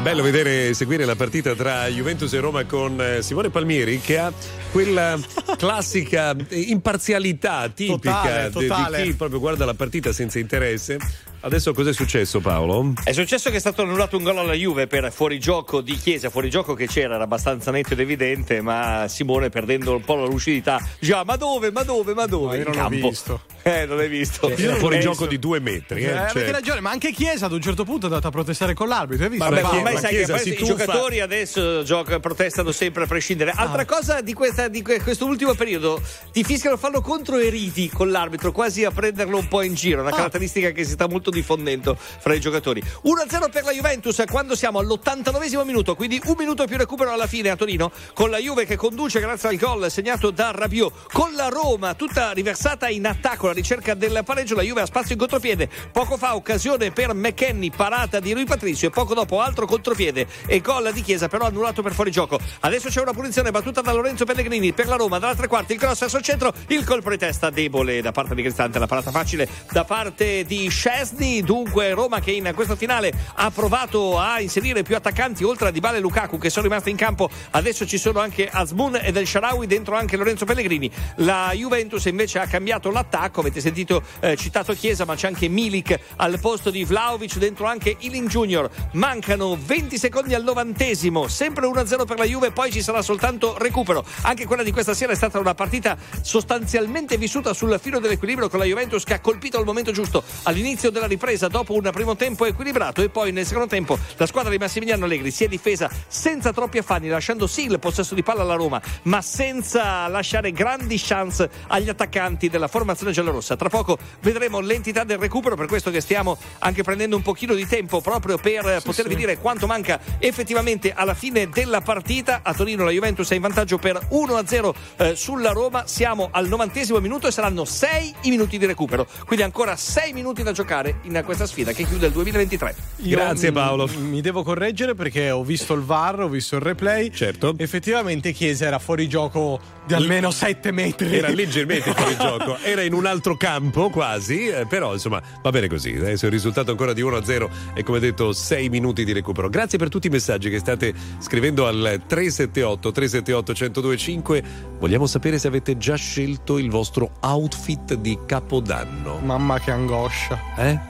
È bello vedere seguire la partita tra Juventus e Roma con eh, Simone Palmieri che ha quella classica imparzialità tipica Totale, di- di totale. chi proprio guarda la partita senza interesse. Adesso cos'è successo Paolo? È successo che è stato annullato un gol alla Juve per fuorigioco di Chiesa, fuorigioco che c'era, era abbastanza netto ed evidente, ma Simone perdendo un po' la lucidità, già ma dove, ma dove, ma dove? No, io non l'ho campo. visto. Eh, non l'hai visto. Era fuori Eh, gioco di due metri. Eh, Eh, avete cioè- ragione, ma anche Chiesa ad un certo punto è andata a protestare con l'arbitro. Hai visto? Vabbè, ma- ormai ma sai Chiesa che i tuffa. giocatori adesso gioca- protestano sempre a prescindere. Ah. Altra cosa di, questa, di que- questo ultimo periodo, ti fischiano fallo contro e ridi con l'arbitro, quasi a prenderlo un po' in giro, Ah. una caratteristica che si sta molto diffondendo fra i giocatori. 1-0 per la Juventus quando siamo all'89 minuto, quindi un minuto più recupero alla fine a Torino, con la Juve che conduce grazie al gol segnato da Rabiot, con la Roma tutta riversata in attacco alla ricerca del pareggio, la Juve ha spazio in contropiede, poco fa occasione per McKenny, parata di Rui Patricio e poco dopo altro contropiede e gol di Chiesa però annullato per fuorigioco. Adesso c'è una punizione battuta da Lorenzo Pellegrini per la Roma, dalla tre quarti il cross verso il centro, il colpo di testa debole da parte di Cristante, la parata facile da parte di Scesni Chesney. Dunque, Roma che in questo finale ha provato a inserire più attaccanti oltre a Dybala e Lukaku che sono rimasti in campo. Adesso ci sono anche Asmun ed El Sharawi, dentro anche Lorenzo Pellegrini. La Juventus invece ha cambiato l'attacco. Avete sentito eh, citato Chiesa, ma c'è anche Milik al posto di Vlaovic, dentro anche Ilin Junior. Mancano 20 secondi al novantesimo, sempre 1-0 per la Juve, poi ci sarà soltanto recupero. Anche quella di questa sera è stata una partita sostanzialmente vissuta sul filo dell'equilibrio con la Juventus che ha colpito al momento giusto all'inizio della ripresa dopo un primo tempo equilibrato e poi nel secondo tempo la squadra di Massimiliano Allegri si è difesa senza troppi affanni, lasciando sì il possesso di palla alla Roma, ma senza lasciare grandi chance agli attaccanti della formazione giallorossa. Tra poco vedremo l'entità del recupero, per questo che stiamo anche prendendo un pochino di tempo proprio per potervi dire quanto manca effettivamente alla fine della partita. A Torino la Juventus è in vantaggio per 1-0 eh, sulla Roma. Siamo al novantesimo minuto e saranno 6 i minuti di recupero. Quindi ancora 6 minuti da giocare in questa sfida che chiude il 2023. Io Grazie, m- Paolo. Mi devo correggere perché ho visto il VAR, ho visto il replay. Certo. Effettivamente Chiesa era fuori gioco di almeno 7 metri. Era leggermente fuori gioco, era in un altro campo quasi, eh, però insomma va bene così. Adesso il risultato ancora di 1-0 e come detto 6 minuti di recupero. Grazie per tutti i messaggi che state scrivendo al 378 378 1025. Vogliamo sapere se avete già scelto il vostro outfit di Capodanno. Mamma che angoscia. Eh?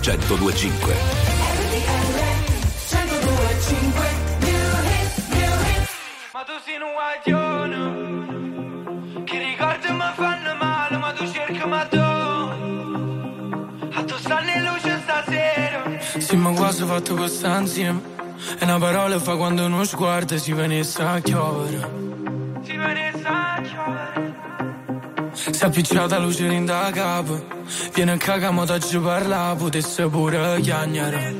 1025. Ma tu sei un guaglione Che ricordi mi fanno male Ma tu cerchi ma tu A tu stanno in luce stasera abbiamo quasi fatto questa insieme. E una parola fa quando uno sguardo si venisse a chiovere. Si venisse a chiovere. Si è appicciata luce in da capo. Viene cagamo da ci parla, potesse pure chiagnare.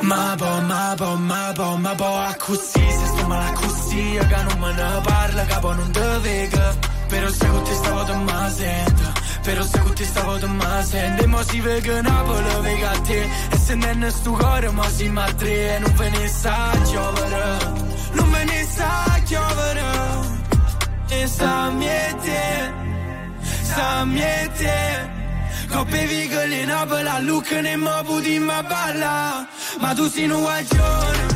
Ma po, ma po, ma po, ma po, a così, se sto male a così, che non me ne parla, capo non te vega. Però se con te stavo te ma sento, però se con te stavo te ma sento, e mo si vega Napoli, vega a te, e se non è sto cuore, mo si ma e non ve ne sa giovere, non ve ne sa giovere, e sa miete, sa miete. Coppe vigole in Napoli, a Lucca ne mo puti ma balla. Ma tu sei un guaglione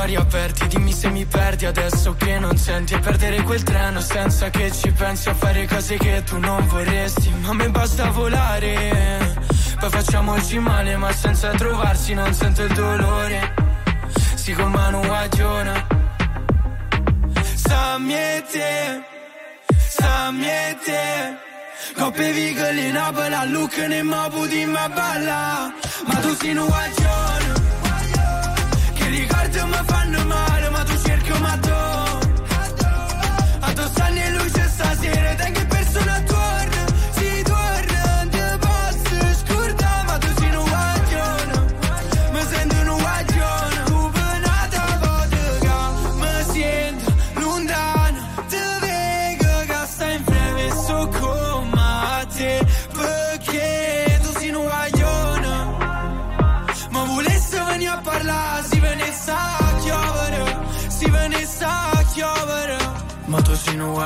cuori aperti Dimmi se mi perdi adesso che non senti. E perdere quel treno senza che ci pensi A fare cose che tu non vorresti. Ma a me basta volare Poi facciamoci male ma senza trovarsi Non sento il dolore. Si con mano guaglione Sa miete Sa miete Coppe vigole in Napoli a Lucca ne mo puti ma balla Ma tu guaglione che ricordi mi fanno male ma tu cerchi ma tu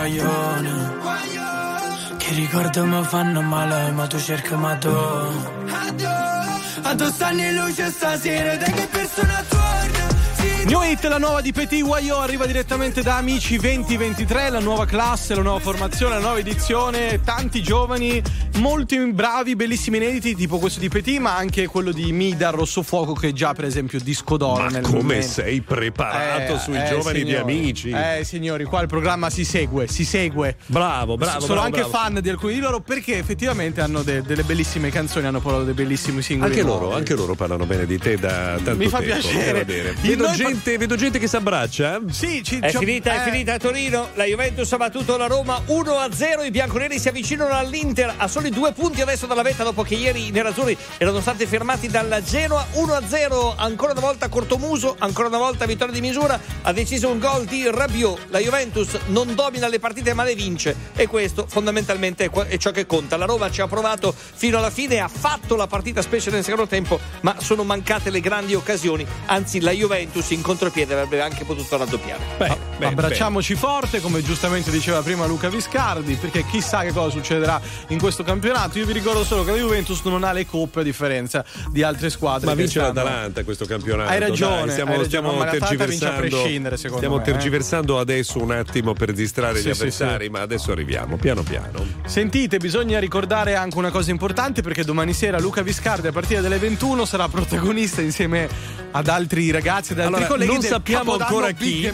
guaglione, che ricordi mi fanno male, ma tu cerchi ma tu. A tu stanno in luce stasera, te che persona torna? New Hit, la nuova di Petit Wayo arriva direttamente da Amici 2023, la nuova classe, la nuova formazione, la nuova edizione, tanti giovani, molti bravi, bellissimi inediti, tipo questo di Petit, ma anche quello di Mida Rossofuoco che è già per esempio disco d'oro Ma come momento. sei preparato Eh, sui eh, giovani di signori. amici? Eh signori, qua il programma si segue, si segue. Bravo, bravo. Sono bravo, anche bravo. fan di alcuni di loro perché effettivamente hanno de- delle bellissime canzoni, hanno poi dei bellissimi singoli. Anche loro, anche loro parlano bene di te da tanto Mi fa tempo, piacere. Vedo par- gente, vedo gente che si abbraccia. eh? Sì, ci, È finita, è eh, finita a Torino. La Juventus ha battuto la Roma 1-0. I bianconeri si avvicinano all'Inter a soli due punti adesso dalla vetta dopo che ieri i nerazzurri erano stati fermati dalla Genoa 1-0. Ancora una volta cortomuso, ancora una volta vittoria di misura. Ha deciso un gol di Rabiot. La Juventus non domina le partite ma le vince e questo fondamentalmente è, è ciò che conta. La Roma ci ha provato fino alla fine, ha fatto la partita specie nel secondo tempo, ma sono mancate le grandi occasioni. Anzi, la Juventus in contropiede avrebbe anche potuto raddoppiare. Beh, beh, Abbracciamoci forte, come giustamente diceva prima Luca Viscardi, perché chissà che cosa succederà in questo campionato. Io vi ricordo solo che la Juventus non ha le coppe a differenza di altre squadre. Ma vince stanno- l'Atalanta questo campionato. Hai ragione, dai, stiamo, hai ragione, stiamo ma l'Atalanta vince a tergiversando. prescindere, secondo stiamo me, eh. tergiversando adesso un attimo per distrarre Sì, gli sì, avversari, sì. ma adesso arriviamo, piano piano. Sentite, bisogna ricordare anche una cosa importante perché domani sera Luca Viscardi a partire dalle 21 sarà protagonista insieme ad altri ragazzi, ad altri Allora, colleghi non sappiamo Capodanno ancora chi,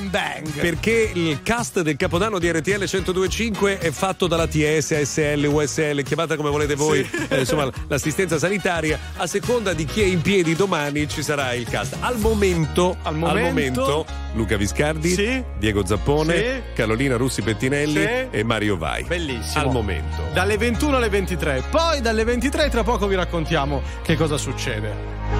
perché il cast del Capodanno di RTL 1025 è fatto dalla TS, ASL, USL, chiamata come volete voi, eh, insomma l'assistenza sanitaria. A seconda di chi è in piedi domani ci sarà il cast. Al momento, Al momento- Luca Viscardi, Sì. Diego Zappone, Sì. Carolina Russi Pettinelli Sì. e Mario Vai. Bellissimo. Al momento. Dalle 21 alle 23. Poi dalle 23 tra poco vi raccontiamo che cosa succede.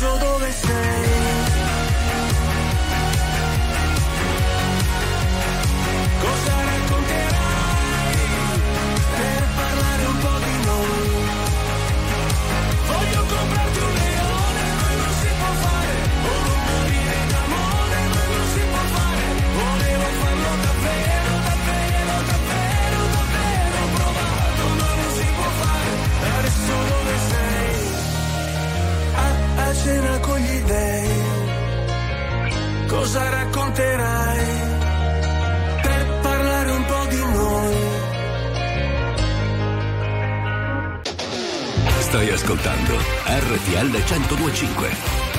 Adesso dove cena con gli dei. Cosa racconterai? per parlare un po' di noi. Stai ascoltando RTL 1025.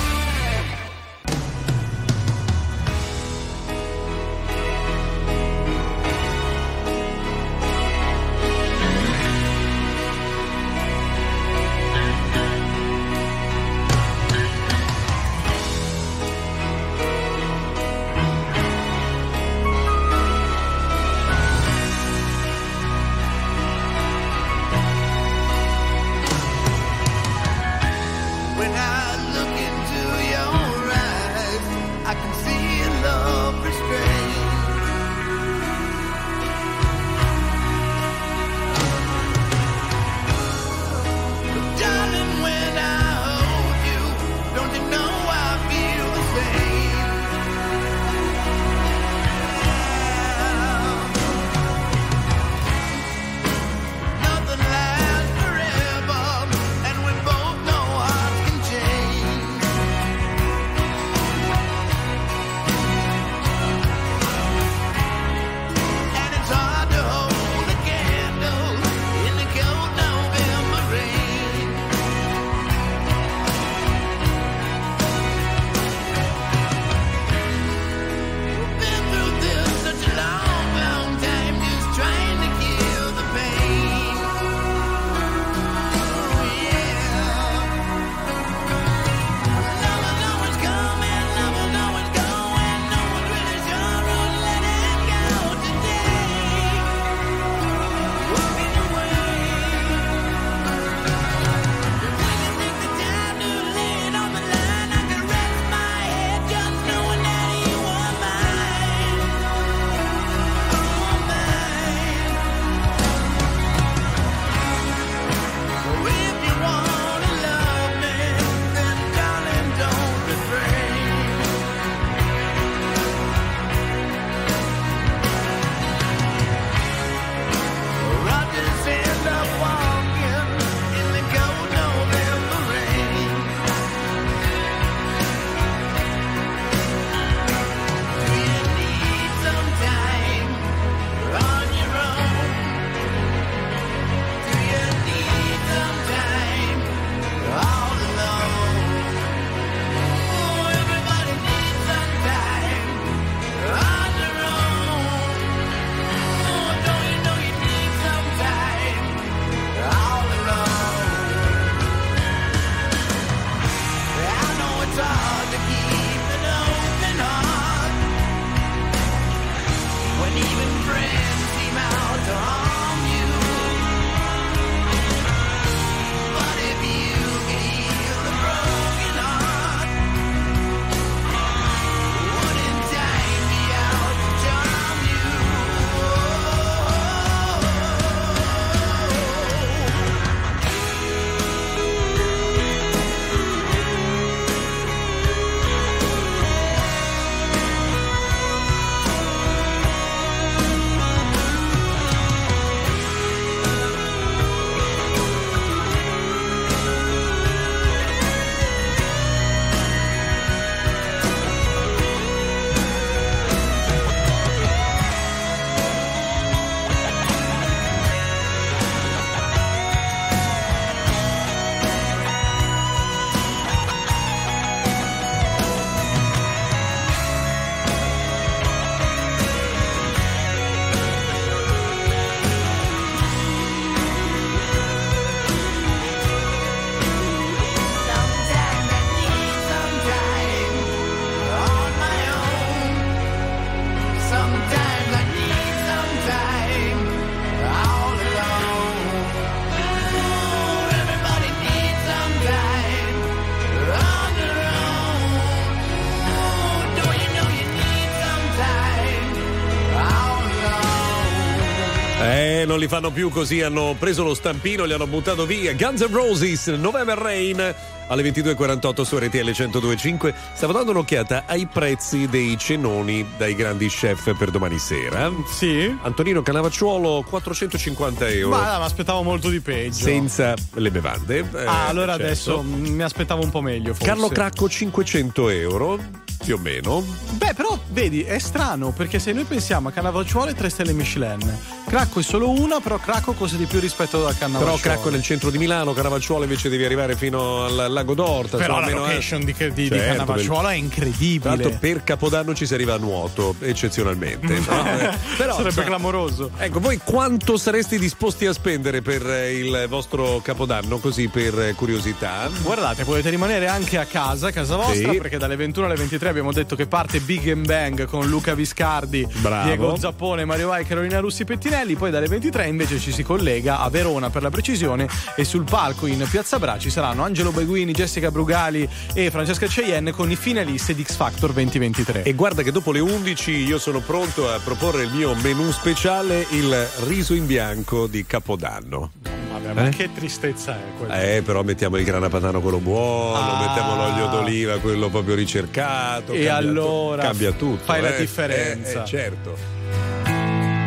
Li fanno più così, hanno preso lo stampino, li hanno buttato via. Guns N' Roses, November Rain. Alle 22.48 su RTL 1025 stavo dando un'occhiata ai prezzi dei cenoni dai grandi chef per domani sera. Sì? Antonino Canavacciuolo 450 euro. Ma, ma aspettavo molto di peggio. Senza le bevande. Eh, ah, allora certo. adesso mm, mi aspettavo un po' meglio. Forse. Carlo Cracco 500 euro, più o meno. Beh, però vedi, è strano perché se noi pensiamo a Cannavacciuolo e 3 stelle Michelin, Cracco è solo una, però Cracco costa di più rispetto a Cannavacciuolo. Però Cracco è nel centro di Milano, Canavacciuolo invece devi arrivare fino al lago d'Orta. Però la eh. location di, di, di Certo, Cannavacciuolo è incredibile. l'altro per Capodanno ci si arriva a nuoto, eccezionalmente. no? Eh, però, Sarebbe insomma, clamoroso. Ecco, voi quanto sareste disposti a spendere per eh, il vostro Capodanno, così per curiosità? Guardate, potete rimanere anche a casa, a casa vostra, Sì. perché dalle 21 alle 23 abbiamo detto che parte Big and Bang con Luca Viscardi, Bravo. Diego Zappone, Mario Vai, Carolina Russi Pettinelli. Poi dalle 23 invece ci si collega a Verona per la precisione e sul palco in Piazza Bra ci saranno Angelo Beguini, Jessica Brugali e Francesca Cheyenne con i finalisti di X Factor 2023. E guarda che dopo le 11 io sono pronto a proporre il mio menù speciale, il riso in bianco di Capodanno. Vabbè, ma Eh? che tristezza è quella? Eh, però mettiamo il grana padano quello buono, Ah. mettiamo l'olio d'oliva, quello proprio ricercato. E cambia allora tu- cambia tutto. fai la eh. differenza. Eh, eh, certo.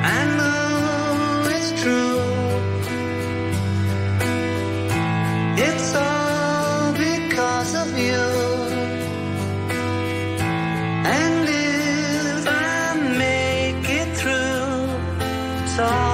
It's true. It's all because of you. And if I make it through, it's all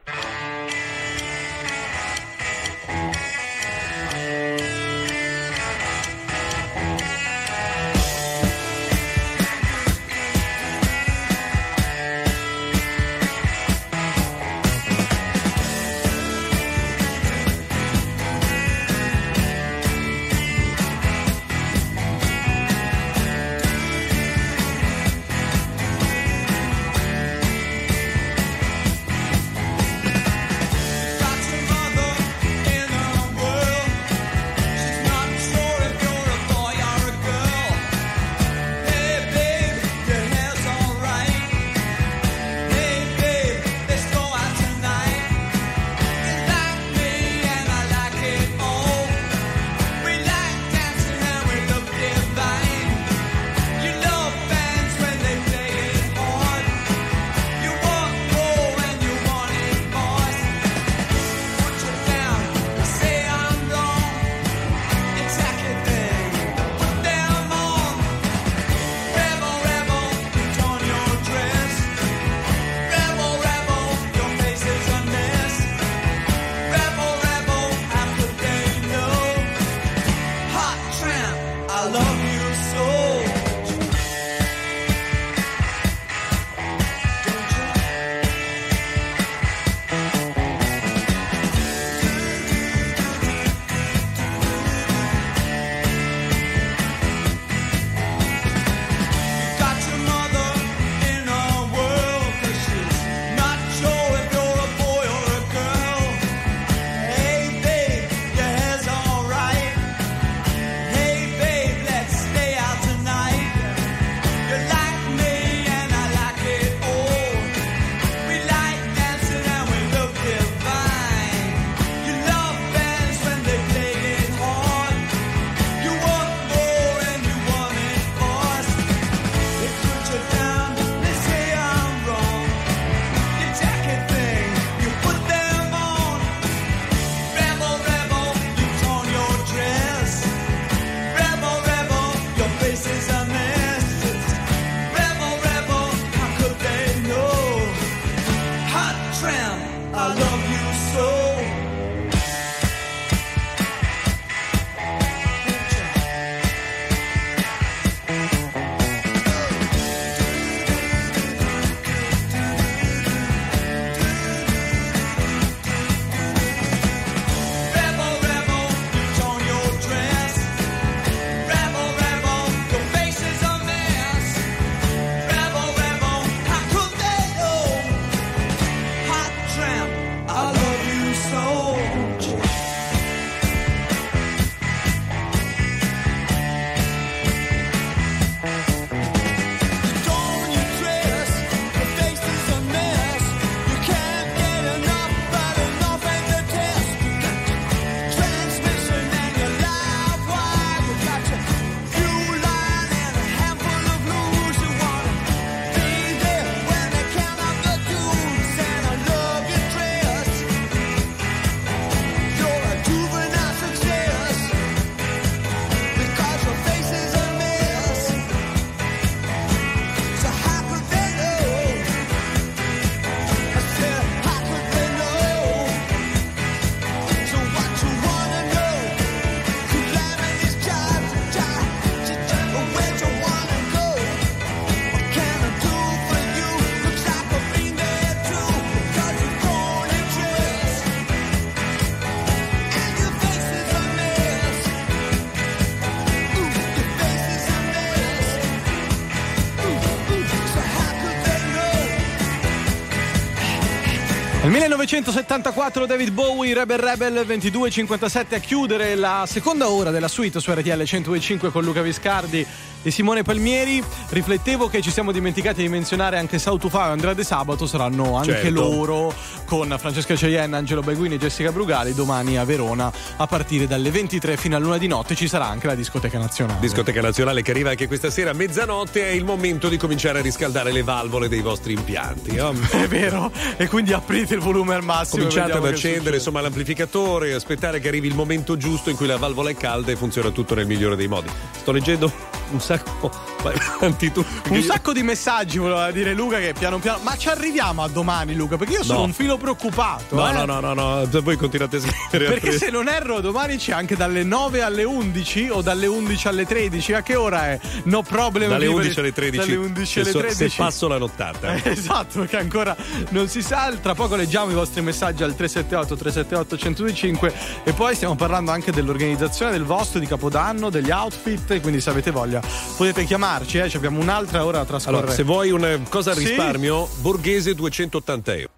1974 David Bowie, Rebel Rebel 22.57 a chiudere la seconda ora della suite su RTL 105 con Luca Viscardi e Simone Palmieri. Riflettevo che ci siamo dimenticati di menzionare anche Sautufao e Andrea De Sabato, saranno anche Certo. loro con Francesca Cheyenne, Angelo Beguini e Jessica Brugali domani a Verona a partire dalle 23 fino a luna di notte ci sarà anche la discoteca nazionale. Discoteca nazionale che arriva anche questa sera a mezzanotte è il momento di cominciare a riscaldare le valvole dei vostri impianti. oh. È vero, e quindi aprite il volume al massimo. Cominciate ad accendere insomma l'amplificatore, aspettare che arrivi il momento giusto in cui la valvola è calda e funziona tutto nel migliore dei modi. Sto leggendo un sacco. Vai avanti tu. perché Un io- sacco di messaggi voleva dire Luca che piano piano. Ma ci arriviamo a domani, Luca, perché io sono No. un filo preoccupato. No, eh. no, no, no, no, voi continuate a scrivere. Perché se non erro, domani c'è anche dalle 9 alle 11 o dalle 11 alle 13. A che ora è? No problem. dalle Vivere- 11 alle 13. Dalle 11 se, alle so- 13. se passo la nottata. Eh, Esatto, perché ancora non si sa. Tra poco leggiamo i vostri messaggi al 378 378 1025 e poi stiamo parlando anche dell'organizzazione del vostro di Capodanno, degli outfit. Quindi se avete voglia potete chiamarci, eh, ci abbiamo un'altra ora da trascorrere. Allora, se vuoi una cosa Sì. risparmio, Borghese 280 euro.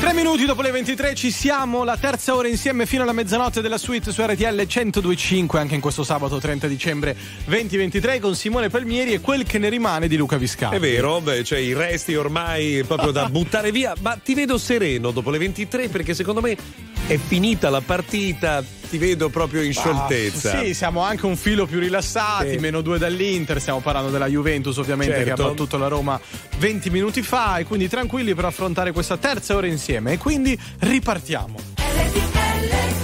Tre minuti dopo le 23 ci siamo, la terza ora insieme fino alla mezzanotte della suite su RTL 1025 anche in questo sabato 30 dicembre 2023 con Simone Palmieri e quel che ne rimane di Luca Viscardi. È vero, beh, cioè i resti ormai proprio da buttare via, ma ti vedo sereno dopo le 23 perché secondo me è finita la partita, ti vedo proprio in scioltezza. Ah, sì, siamo anche un filo più rilassati, Sì. meno due dall'Inter, stiamo parlando della Juventus ovviamente che Certo. ha battuto la Roma 20 minuti fa e quindi tranquilli per affrontare questa terza ora insieme e quindi ripartiamo. Anegwa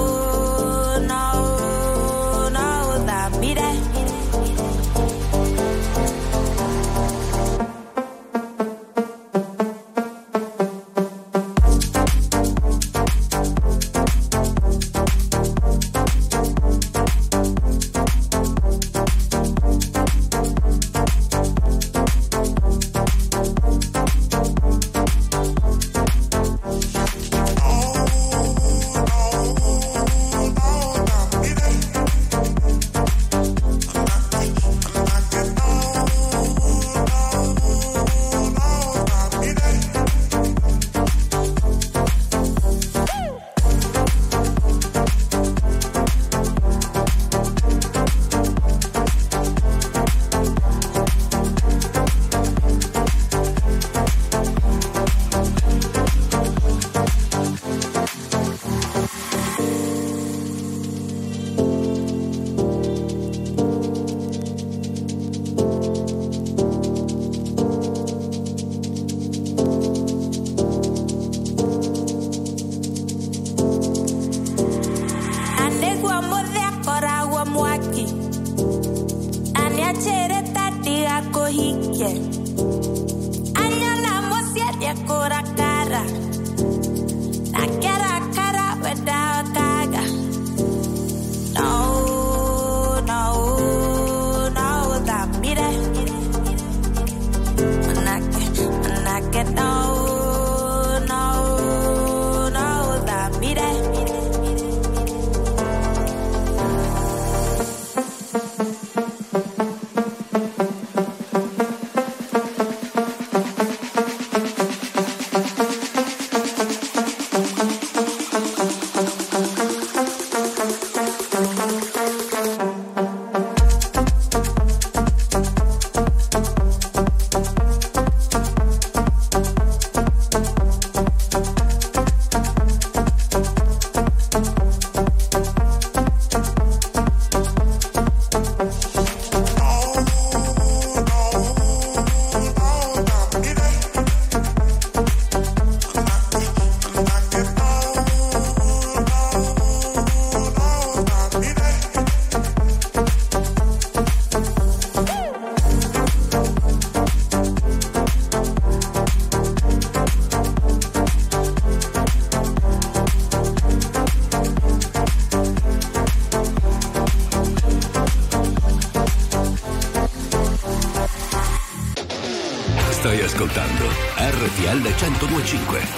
1025.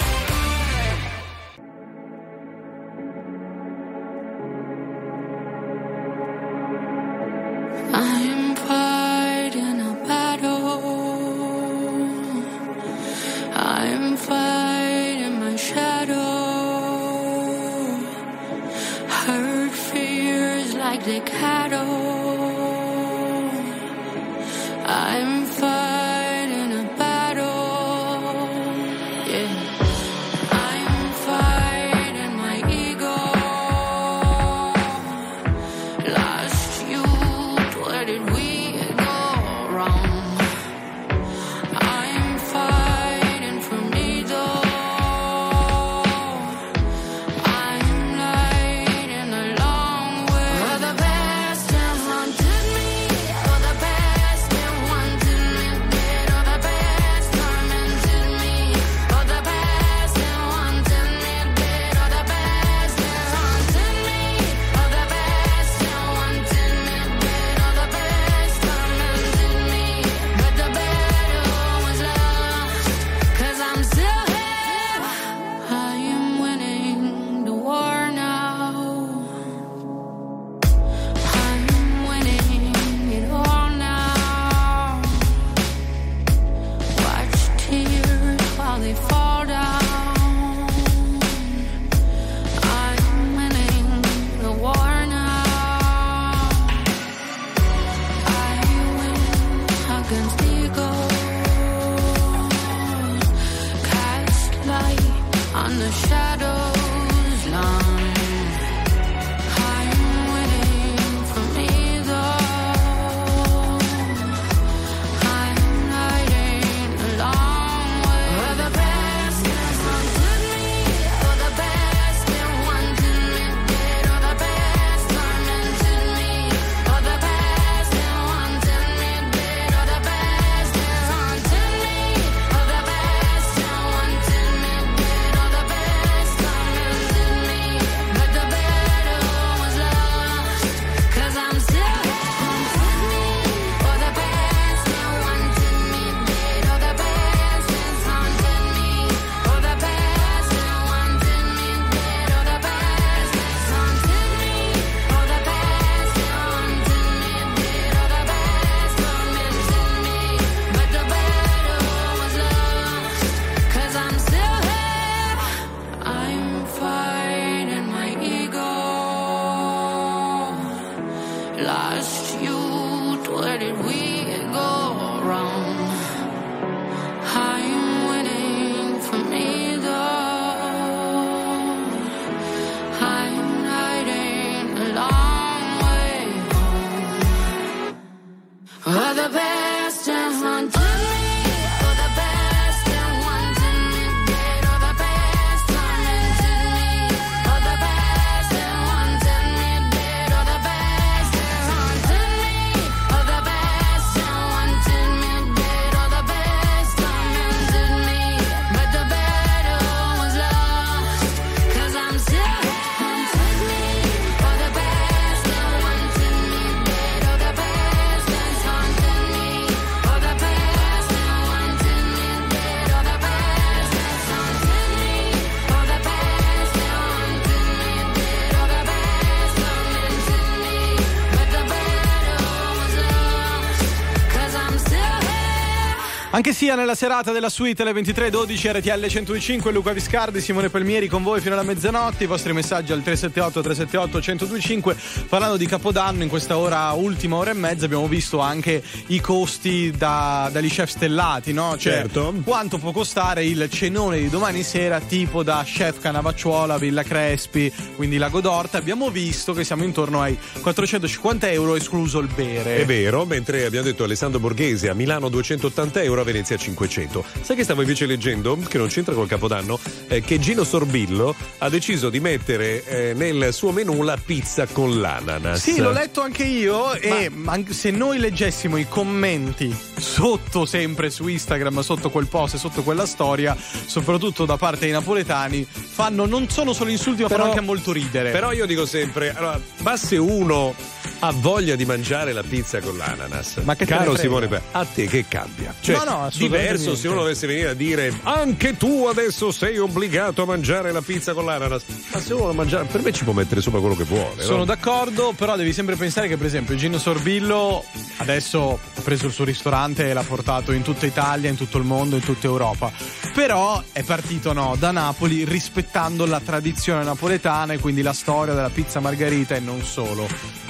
Anche sia nella serata della suite alle 23.12 RTL 105 Luca Viscardi, Simone Palmieri con voi fino alla mezzanotte. I vostri messaggi al 378 378 1025. Parlando di Capodanno, in questa ora, ultima ora e mezza, abbiamo visto anche i costi da- dagli chef stellati, no? Cioè, Certo. quanto può costare il cenone di domani sera, tipo da chef Canavacciuola, Villa Crespi, quindi Lago d'Orta. Abbiamo visto che siamo intorno ai 450 euro, escluso il bere. È vero, mentre abbiamo detto Alessandro Borghese a Milano 280 euro, Venezia 500. Sai che stavo invece leggendo, che non c'entra col Capodanno, eh, che Gino Sorbillo ha deciso di mettere eh, nel suo menù la pizza con l'ananas. Sì, l'ho letto anche io e anche se noi leggessimo i commenti sotto sempre su Instagram, sotto quel post e sotto quella storia, soprattutto da parte dei napoletani, fanno non sono solo insulti ma Però- fanno anche molto ridere. Però io dico sempre, allora, basse uno ha voglia di mangiare la pizza con l'ananas. Ma che Caro? Simone, a te che cambia? Cioè, No, no, assolutamente diverso se uno dovesse venire a dire anche tu adesso sei obbligato a mangiare la pizza con l'ananas. Ma se uno vuole mangiare, per me ci può mettere sopra quello che vuole. Sono no? d'accordo, però devi sempre pensare che, per esempio, Gino Sorbillo adesso ha preso il suo ristorante e l'ha portato in tutta Italia, in tutto il mondo, in tutta Europa. Però è partito no, da Napoli rispettando la tradizione napoletana e quindi la storia della pizza margherita e non solo.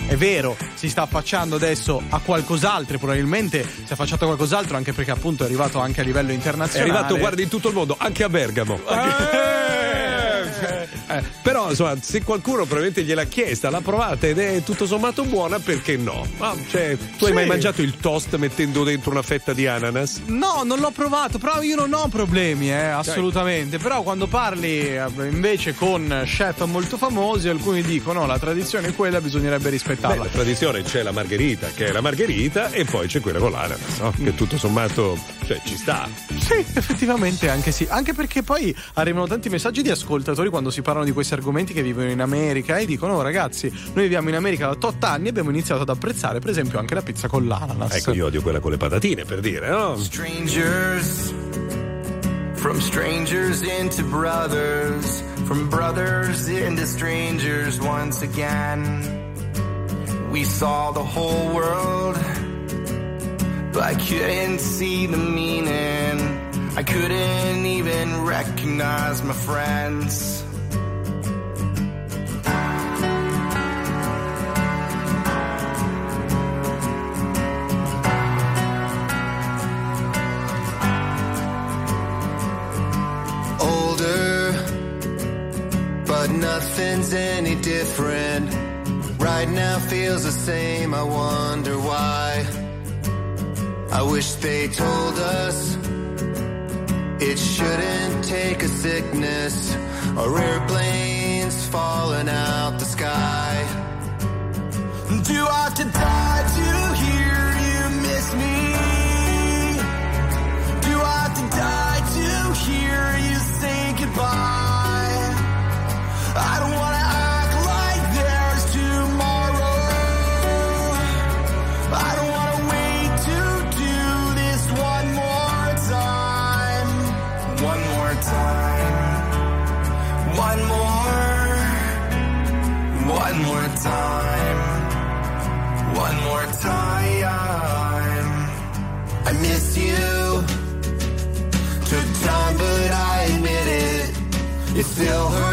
È vero, si sta affacciando adesso a qualcos'altro, probabilmente si è affacciato a qualcos'altro anche perché appunto è arrivato anche a livello È internazionale. arrivato, guarda, in tutto il mondo, anche a Bergamo. Eh, però, insomma, se qualcuno probabilmente gliel'ha chiesta, l'ha provata ed è tutto sommato buona, perché no? Ma, cioè, tu hai Sì. mai mangiato il toast mettendo dentro una fetta di ananas? No, non l'ho provato, però io non ho problemi, eh, assolutamente. Però quando parli eh, invece con chef molto famosi, alcuni dicono la tradizione è quella, bisognerebbe Beh, rispettarla. la tradizione c'è la margherita, che è la margherita, e poi c'è quella con l'ananas, no? Che tutto sommato, cioè, ci sta. Sì, effettivamente anche sì. Anche perché poi arrivano tanti messaggi di ascoltatori quando si parlano di questi argomenti che vivono in America e dicono: "Oh, ragazzi, noi viviamo in America da 8 anni e abbiamo iniziato ad apprezzare, per esempio, anche la pizza con l'ananas. Ecco, io odio quella con le patatine, per dire, no? Strangers, from strangers into brothers, from brothers into strangers once again. We saw the whole world, but I couldn't see the meaning. I couldn't even recognize my friends. older, but nothing's any different. Right now feels the same, I wonder why. I wish they told us it shouldn't take a sickness or airplanes falling out the sky. Do I have to die to hear you miss me? Do I have to die to hear you say goodbye? I don't wanna time. One more time. I miss you. Took time, but I admit it. It still hurts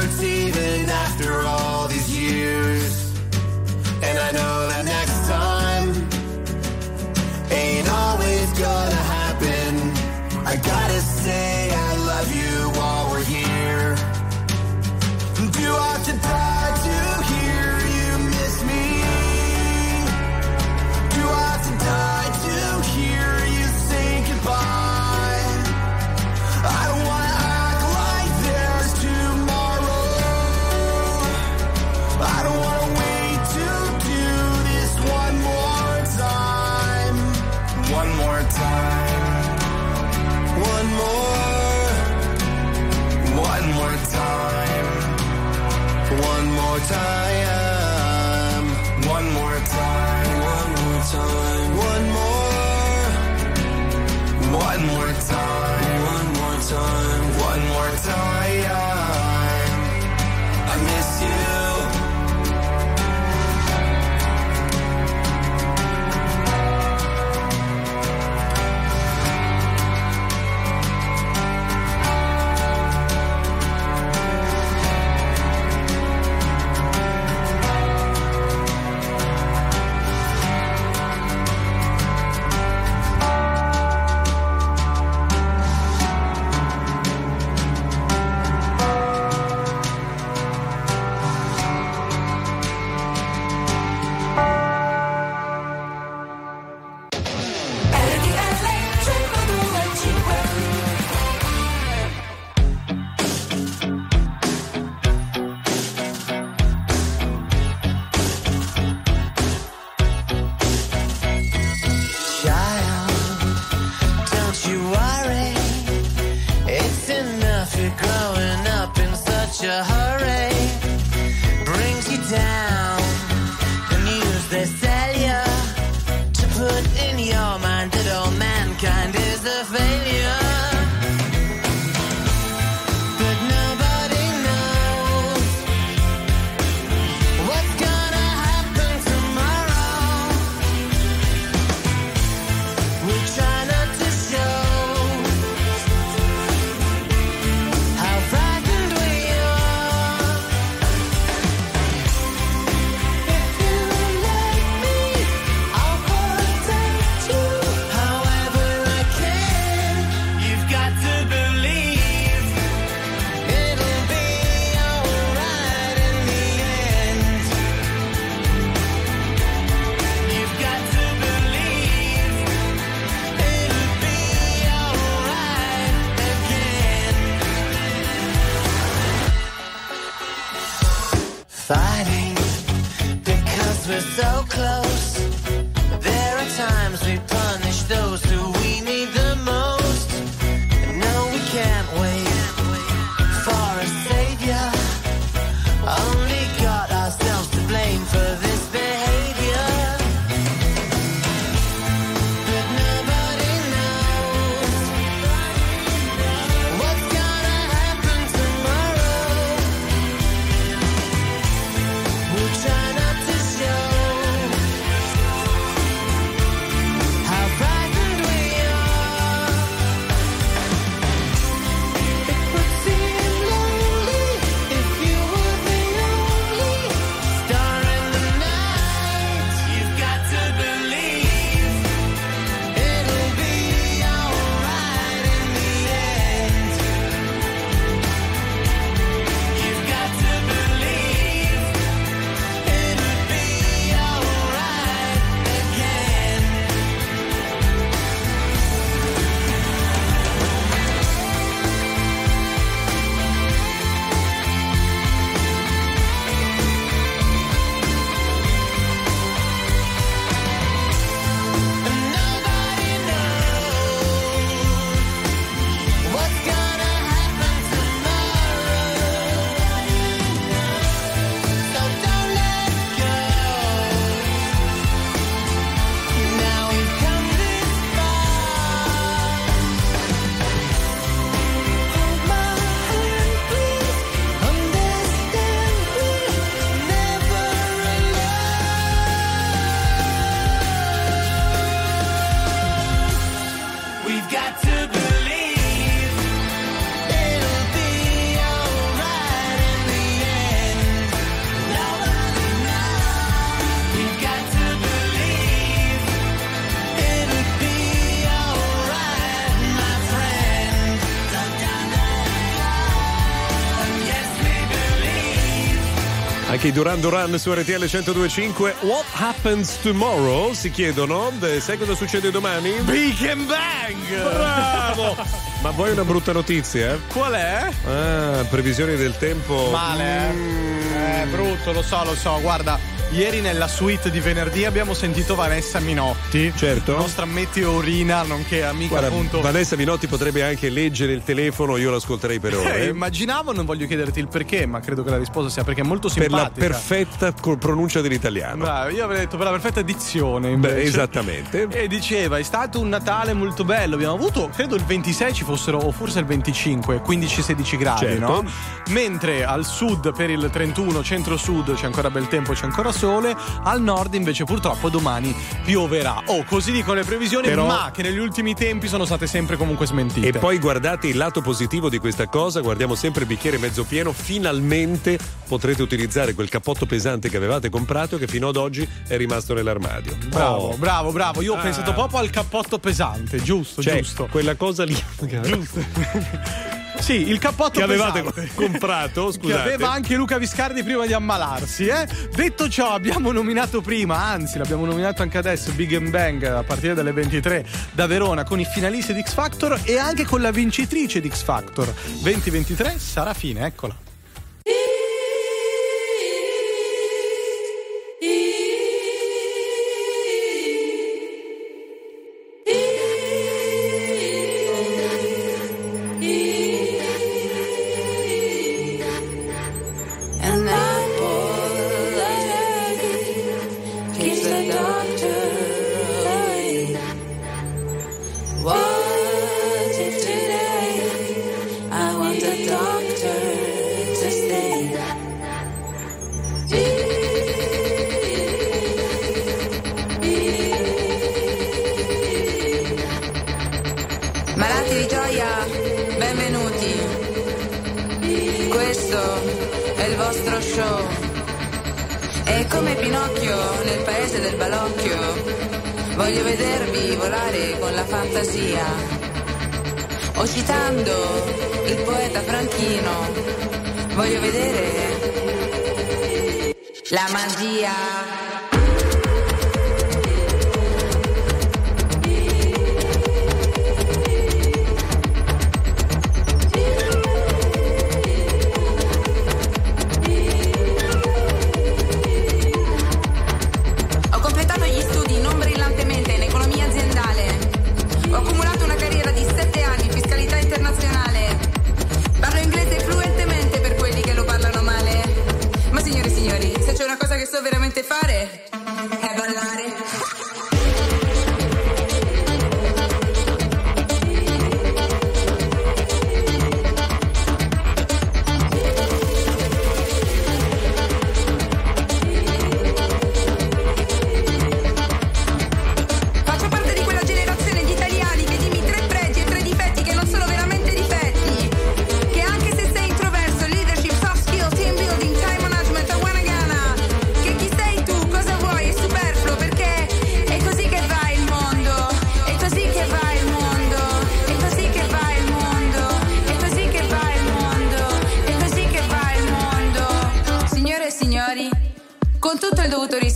Anche i Duran Duran su RTL 1025. What happens tomorrow? Si chiedono. Eh, Sai cosa succede domani? Big and Bang! Bravo! Ma vuoi una brutta notizia? Qual è? Ah, previsioni del tempo. Male, eh? Eh, brutto, lo so, lo so. Guarda, ieri nella suite di venerdì abbiamo sentito Vanessa Minotti. Certo. Nostra meteorina, nonché amica Guarda, appunto. Vanessa Minotti potrebbe anche leggere il telefono, io l'ascolterei per Eh, ore. immaginavo, non voglio chiederti il perché, ma credo che la risposta sia perché è molto per la simpatica. perfetta pronuncia dell'italiano. Bravo, io avrei detto per la perfetta dizione Beh, invece. esattamente. E diceva, è stato un Natale molto bello. Abbiamo avuto, credo il 26 ci fossero, o forse il 25, 15-16 gradi, Certo. no? Mentre al sud per il 31, centro-sud c'è ancora bel tempo, c'è ancora sole. Al nord invece purtroppo domani pioverà. Oh, così dicono le previsioni, Però- ma che negli ultimi tempi sono state sempre comunque smentite. E poi guardate il lato positivo di questa cosa, guardiamo sempre il bicchiere mezzo pieno, finalmente potrete utilizzare quel cappotto pesante che avevate comprato e che fino ad oggi è rimasto nell'armadio. Bravo, Oh. bravo, bravo. Io ho Ah. pensato proprio al cappotto pesante, giusto, Cioè, giusto. quella cosa lì Sì, il cappotto che avevate pesante. comprato, Che scusate. aveva anche Luca Viscardi prima di ammalarsi, eh? Detto ciò, abbiamo nominato prima, anzi, l'abbiamo nominato anche adesso, Big Bang a partire dalle 23 da Verona con i finalisti di X Factor e anche con la vincitrice di X Factor. 2023 sarà fine, eccola.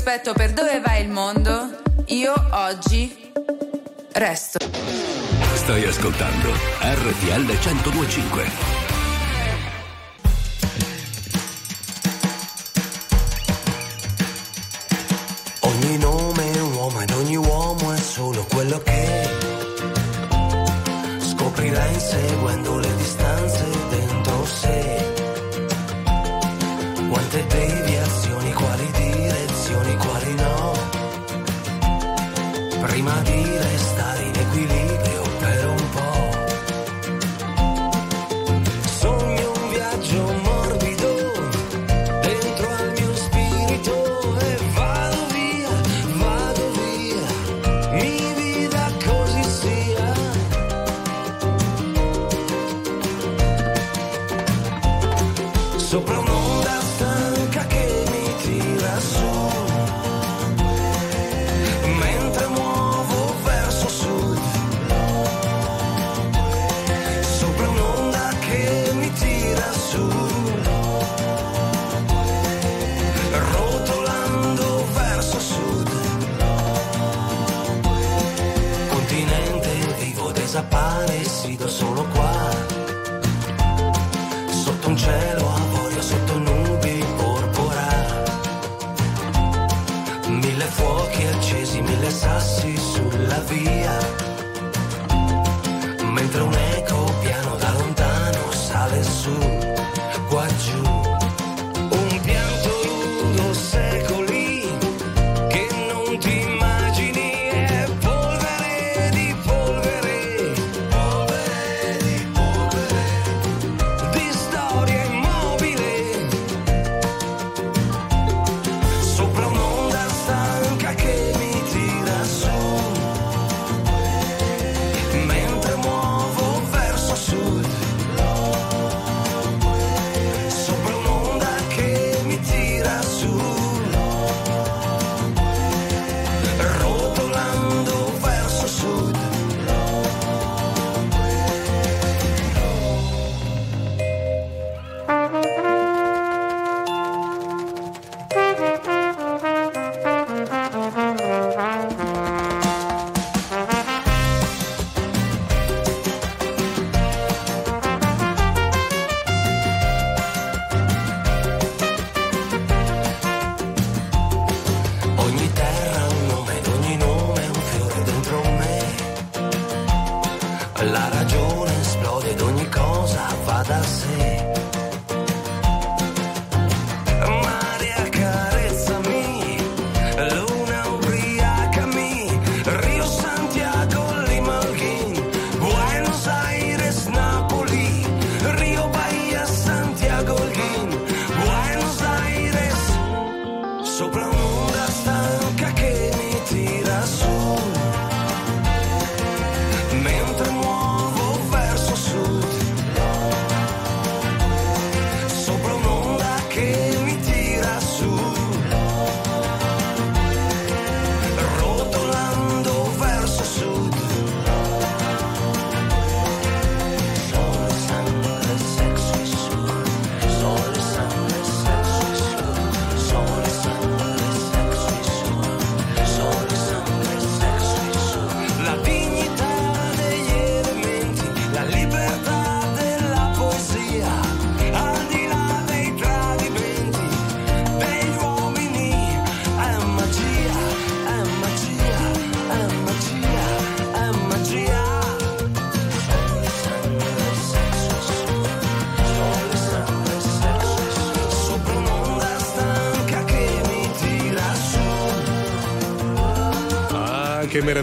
rispetto per dove va il mondo, io oggi resto. Stai ascoltando RTL 1025.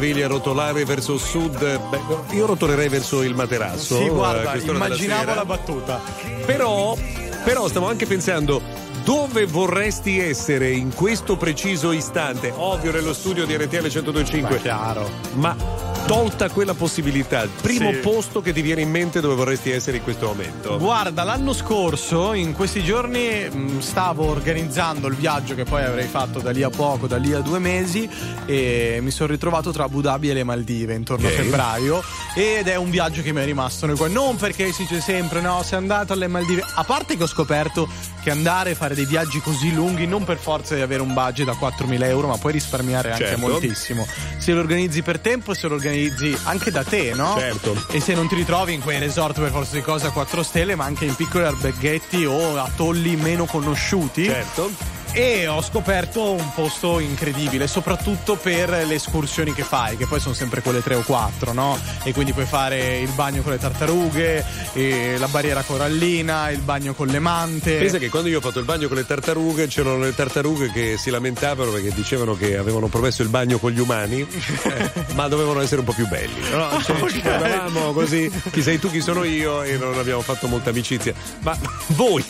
capelli a rotolare verso sud, beh, io rotolerei verso il materasso. Sì, guarda, eh, immaginavo la battuta. Però, però stavo anche pensando dove vorresti essere in questo preciso istante? Ovvio nello studio di RTL 1025. Chiaro. Ma tolta quella possibilità, il primo Sì. posto che ti viene in mente dove vorresti essere in questo momento? Guarda, l'anno scorso, in questi giorni, mh, stavo organizzando il viaggio che poi avrei fatto da lì a poco, da lì a due mesi, e mi sono ritrovato tra Abu Dhabi e le Maldive intorno Ok. a febbraio. Ed è un viaggio che mi è rimasto nel cuore. Non perché si dice sempre, no, sei andato alle Maldive. A parte che ho scoperto che andare a fare dei viaggi così lunghi non per forza di avere un budget da 4.000 euro, ma puoi risparmiare anche Certo. moltissimo. Se lo organizzi per tempo, se lo organizzi anche da te, no? Certo. E se non ti ritrovi in quei resort per forza di cose a 4 stelle, ma anche in piccoli alberghetti o atolli meno conosciuti. Certo. E ho scoperto un posto incredibile, soprattutto per le escursioni che fai, che poi sono sempre quelle 3 o 4, no? E quindi puoi fare il bagno con le tartarughe, la barriera corallina, il bagno con le mante. Pensa che quando io ho fatto il bagno con le tartarughe c'erano le tartarughe che si lamentavano perché dicevano che avevano promesso il bagno con gli umani, eh, ma dovevano essere un po' più belli. No, cioè, ci guardavamo così, chi sei tu, chi sono io, e non abbiamo fatto molta amicizia. Ma voi,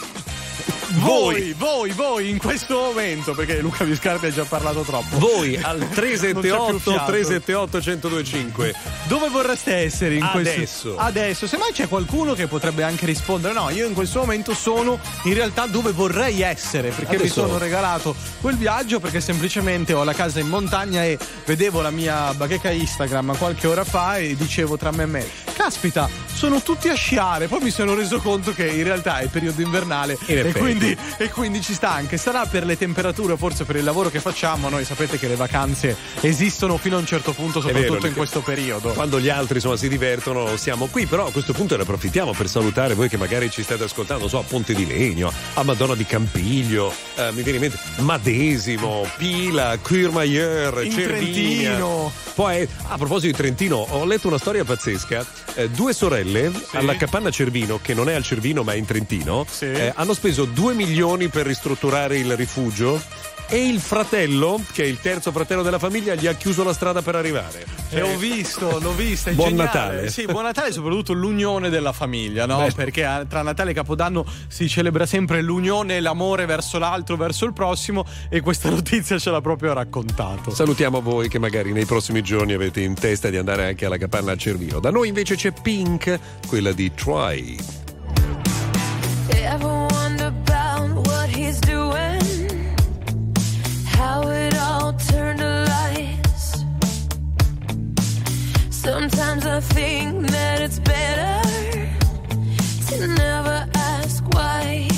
Voi, voi, voi in questo momento, perché Luca Viscardi ha già parlato troppo. voi al Non c'è più 378 fiato. 378 1025 Dove vorreste essere in Adesso. questo Adesso, se mai c'è qualcuno che potrebbe anche rispondere, no, io in questo momento sono in realtà dove vorrei essere, perché mi Adesso. sono regalato quel viaggio perché semplicemente ho la casa in montagna e vedevo la mia bacheca Instagram qualche ora fa e dicevo tra me e me, caspita, sono tutti a sciare, poi mi sono reso conto che in realtà è periodo invernale In e effetti. quindi, e quindi ci sta anche, sarà per le temperature, forse per il lavoro che facciamo, noi sapete che le vacanze esistono fino a un certo punto, È vero, soprattutto in questo periodo. Quando gli altri insomma si divertono siamo qui, però a questo punto ne approfittiamo per salutare voi che magari ci state ascoltando, non so, a Ponte di Legno, a Madonna di Campiglio, eh, mi viene in mente Madesimo, Pila, Courmayeur, In Cervinia. Poi, a proposito di Trentino, ho letto una storia pazzesca. Eh, due sorelle alla capanna Cervino, che non è al Cervino ma è in Trentino, Sì. eh, hanno speso 2 milioni per ristrutturare il rifugio. E il fratello, che è il terzo fratello della famiglia, gli ha chiuso la strada per arrivare. E ho visto, l'ho vista. è Buon geniale. Natale. Sì, buon Natale e soprattutto l'unione della famiglia, no? Beh. Perché eh, tra Natale e Capodanno si celebra sempre l'unione e l'amore verso l'altro, verso il prossimo e questa notizia ce l'ha proprio raccontato. Salutiamo voi che magari nei prossimi giorni avete in testa di andare anche alla capanna a Cervino. Da noi invece c'è Pink, quella di Try. Ever wonder Sometimes I think that it's better to never ask why.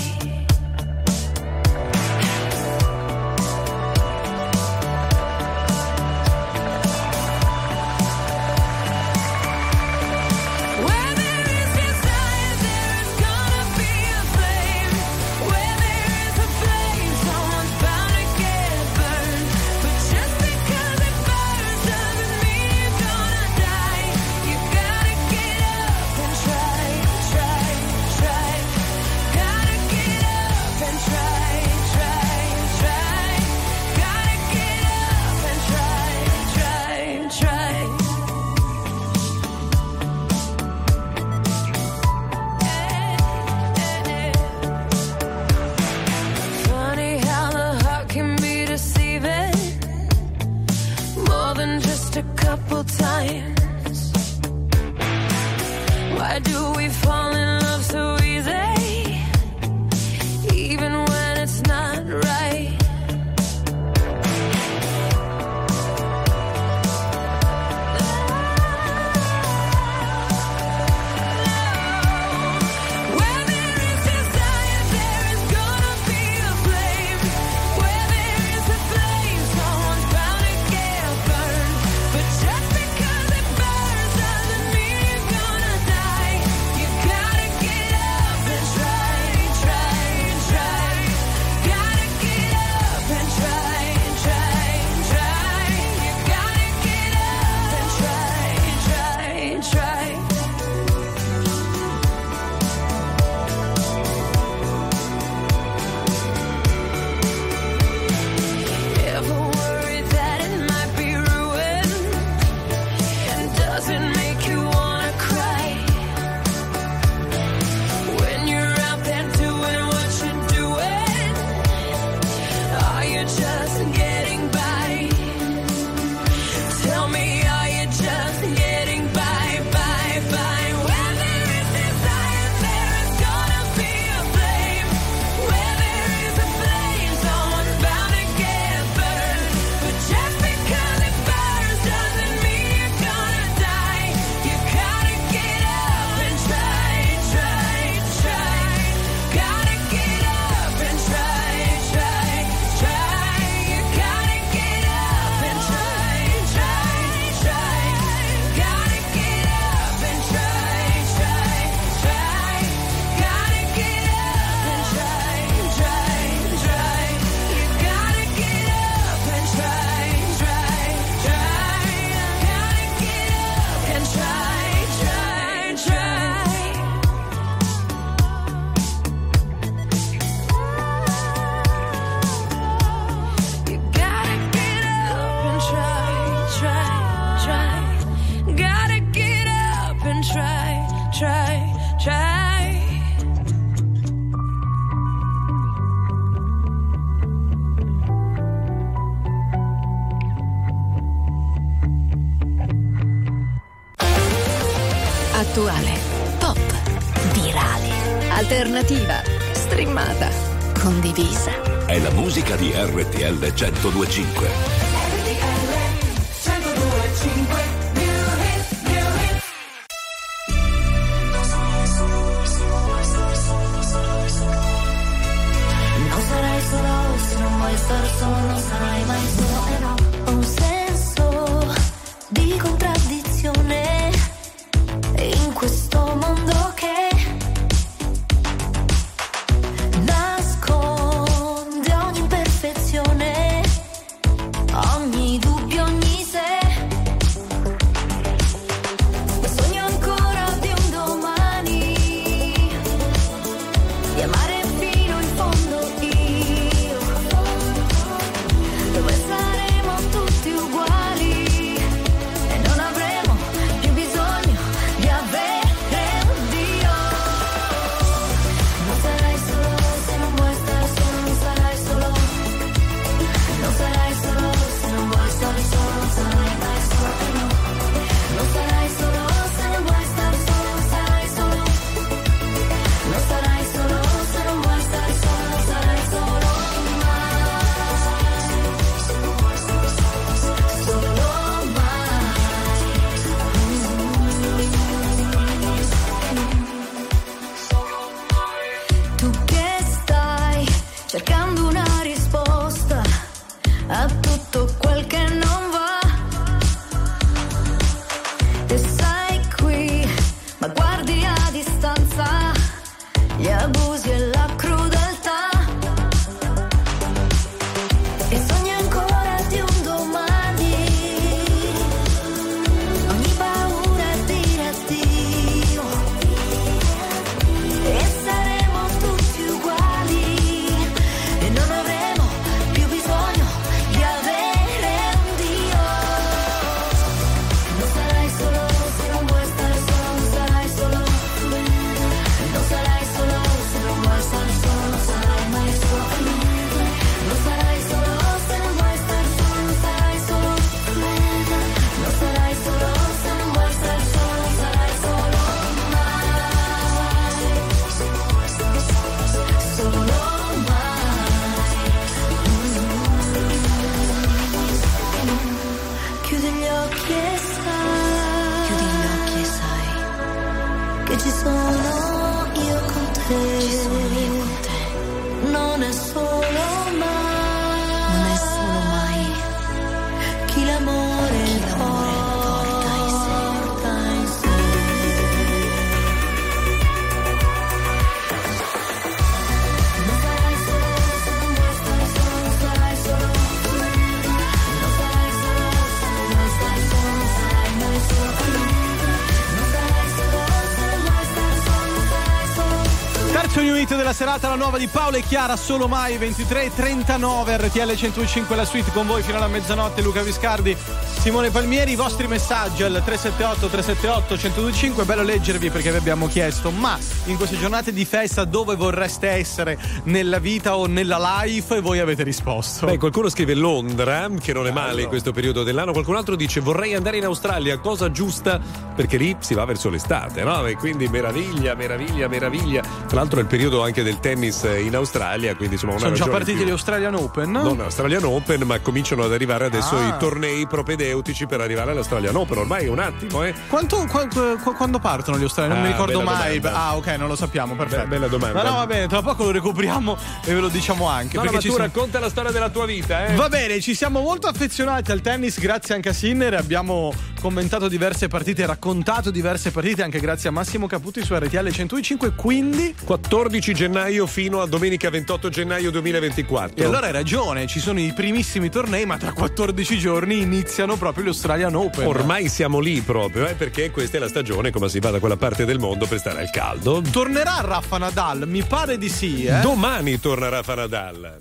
Serata, la nuova di Paolo e Chiara, solo mai 23.39 RTL 105 la suite con voi fino alla mezzanotte, Luca Viscardi, Simone Palmieri, i vostri messaggi al 378 378 1025, bello leggervi perché vi abbiamo chiesto, ma in queste giornate di festa dove vorreste essere nella vita o nella life e voi avete risposto. Beh, qualcuno scrive Londra, che non è male in questo periodo dell'anno. Qualcun altro dice vorrei andare in Australia, cosa giusta perché lì si va verso l'estate, no? E quindi meraviglia, meraviglia, meraviglia. Tra l'altro è il periodo anche del tennis in Australia, quindi insomma una Sono già partiti più. gli Australian Open? Non Australian Open, ma cominciano ad arrivare adesso Ah. i tornei propedeutici per arrivare all'Australian Open. Ormai è un attimo, eh. Quanto, qua- qua- quando partono gli Australiani? Non Ah, mi ricordo mai. domanda. Ah, ok, non lo sappiamo, perfetto. Be- bella domanda. Ma no, va bene, tra poco lo recuperiamo e ve lo diciamo anche. No, no, perché ma ci tu sono- racconta la storia della tua vita, eh. Va bene, ci siamo molto affezionati al tennis grazie anche a Sinner, abbiamo commentato diverse partite, raccontato diverse partite anche grazie a Massimo Caputi su RTL 105, quindi 14 gennaio fino a domenica 28 gennaio 2024. e allora hai ragione, ci sono i primissimi tornei, ma tra 14 giorni iniziano proprio gli Australian Open. Ormai siamo lì proprio, eh, perché questa è la stagione, come si va da quella parte del mondo per stare al caldo. Tornerà Raffa Nadal? Mi pare di sì, eh. Domani torna Rafa Nadal.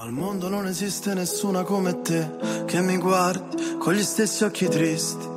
Al mondo non esiste nessuna come te che mi guardi con gli stessi occhi tristi.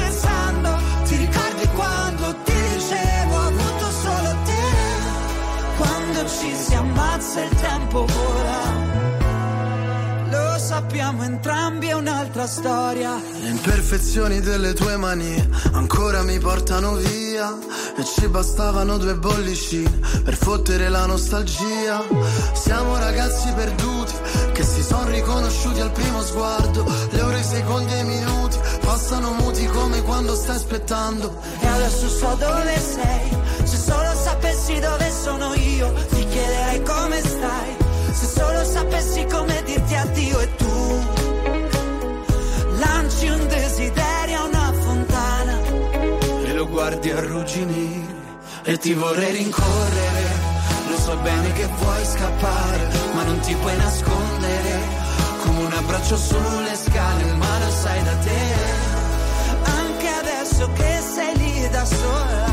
Ammazza il tempo vola. Lo sappiamo entrambi, è un'altra storia. Le imperfezioni delle tue mani ancora mi portano via e ci bastavano due bollicine per fottere la nostalgia. Siamo ragazzi perduti che si sono riconosciuti al primo sguardo. Le ore, i secondi e i minuti passano muti come quando stai aspettando. E adesso so dove sei. Se solo sapessi dove sono io, ti chiederei come stai. Se solo sapessi come dirti addio e tu lanci un desiderio a una fontana e lo guardi arrugginire e ti vorrei rincorrere. Lo so bene che vuoi scappare, ma non ti puoi nascondere. Come un abbraccio sulle scale, ma lo sai da te. Adesso che sei lì da sola,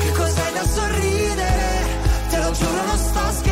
che cos'hai da sorridere? Te lo giuro, non sto scherzando.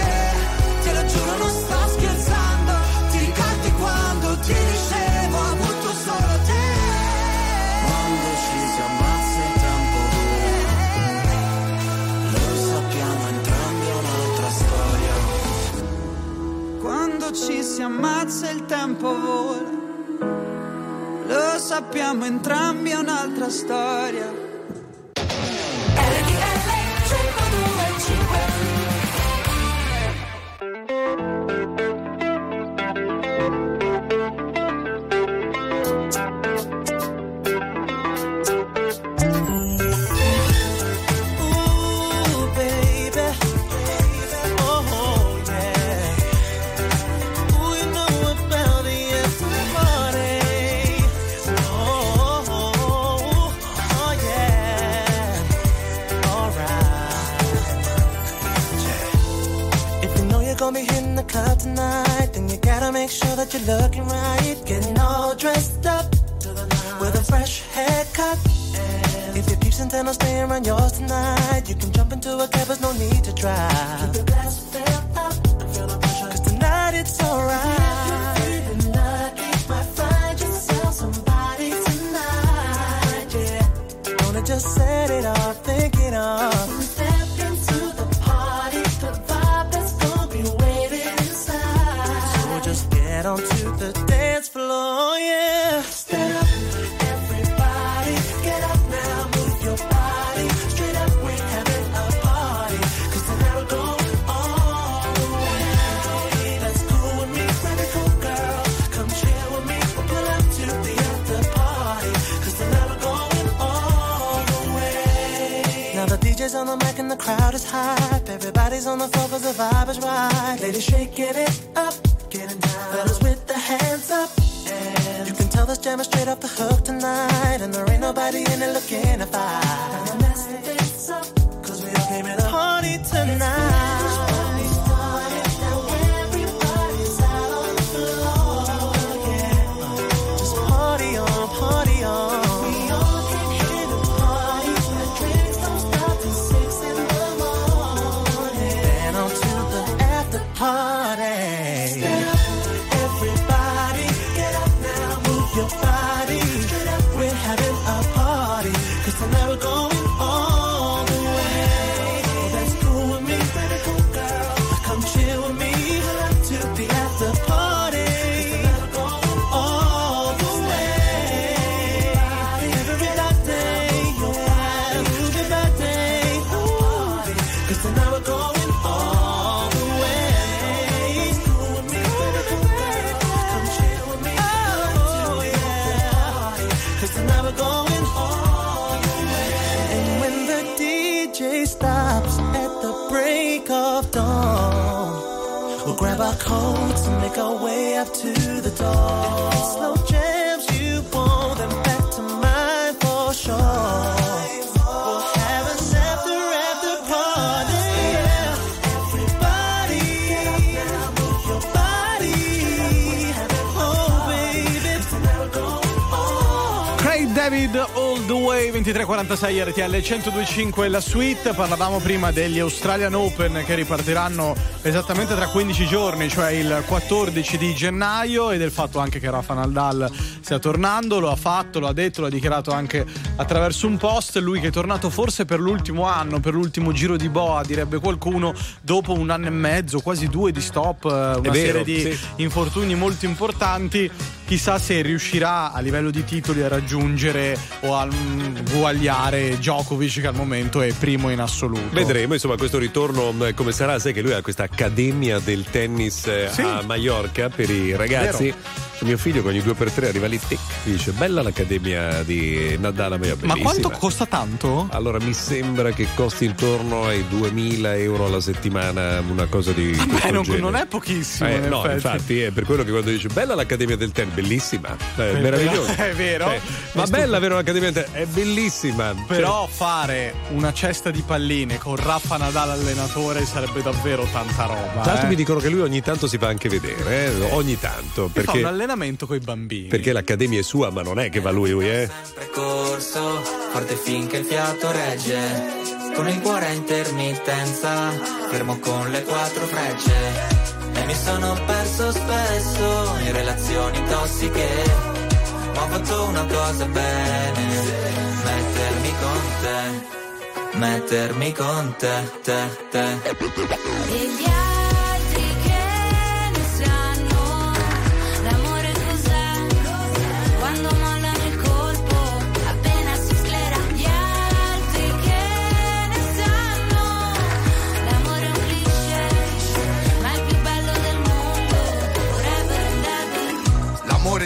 ci si ammazza il tempo vola. Lo sappiamo entrambi è un'altra storia. RTL 1025 tonight, then you gotta make sure that you're looking right. Getting all dressed up with a fresh haircut. If your peeps intend on staying around yours tonight, you can jump into a cab, there's no need to drive. Crowd is hype. Everybody's on the floor cause the vibe is right. Ladies shaking it up, getting down. Fellas with the hands up. And you can tell this jam is straight off the hook tonight. And there ain't nobody in it looking to fight. Now mess this up, cause we all came here to party tonight. 2346 RTL 1025 la suite. Parlavamo prima degli Australian Open che ripartiranno esattamente tra 15 giorni cioè il 14 di gennaio e del fatto anche che Rafa Nadal stia tornando. Lo ha fatto, lo ha detto, lo ha dichiarato anche attraverso un post. Lui che è tornato forse per l'ultimo anno per l'ultimo giro di boa direbbe qualcuno dopo un anno e mezzo quasi due di stop eh, una vero, serie di sì. infortuni molto importanti chissà se riuscirà a livello di titoli a raggiungere o a mm, uguagliare Djokovic che al momento è primo in assoluto. Vedremo insomma questo ritorno eh, come sarà, sai che lui ha questa accademia del tennis eh, Sì. a Mallorca per i ragazzi. Vero. Mio figlio che ogni due per tre arriva lì tic, dice bella l'accademia di Nadal a Ma quanto costa tanto? Allora mi sembra che costi intorno ai 2000 euro alla settimana, una cosa di Beh, non, non è pochissimo. Eh, no, effetti. infatti è per quello che quando dice bella l'accademia del tennis, bellissima, è Eh, meravigliosa. è vero. Cioè, ma È bella avere un'accademia del tennis, è bellissima. Però fare una cesta di palline con Raffa Nadal allenatore sarebbe davvero tanta roba. Tra l'altro eh. mi dicono che lui ogni tanto si fa anche vedere, eh, ogni tanto, Che fa un perché, allenamento con i bambini. perché l'accademia è sua, ma non è che va lui, lui eh. percorso, forte finché il fiato regge. Con il cuore a intermittenza, fermo con le quattro frecce. E mi sono perso spesso in relazioni tossiche. Ma ho fatto una cosa bene, mettermi con te, mettermi con te, te, te.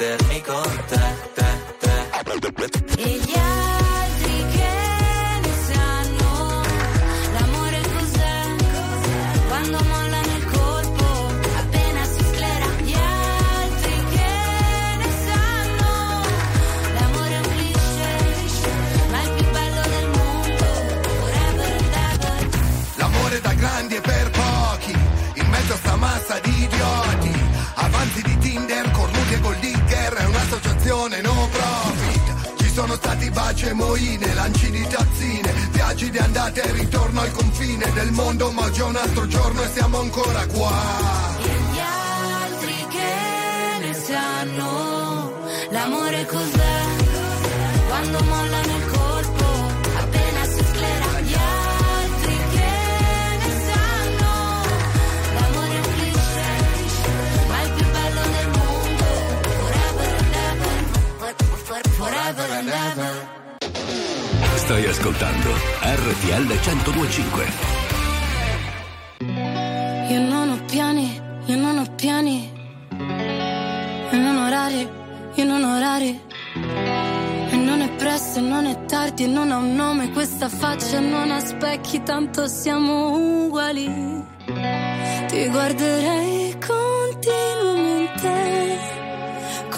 met- mettermi sono stati baci e moine Lanci di tazzine Viaggi di andata e ritorno al confine del mondo Ma oggi è un altro giorno e siamo ancora qua E gli altri che ne sanno l'amore cos'è? Quando mollano ever, forever and ever. Stai ascoltando RTL 1025. Io non ho piani, io non ho piani. E non orari, io non ho orari. E non è presto, e non è tardi, e non ha un nome questa faccia, non ha specchi, tanto siamo uguali. Ti guarderei continuamente,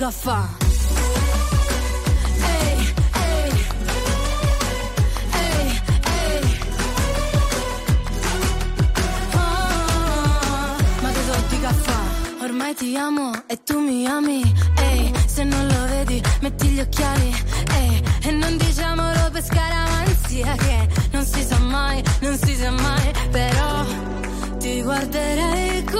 Che tu dica a fa? Ah, ma tu dica a fa? Ormai ti amo e tu mi ami, ehi, se non lo vedi metti gli occhiali, ehi, e non diciamolo per scaramanzia che non si sa mai, non si sa mai, però ti guarderei continuamente,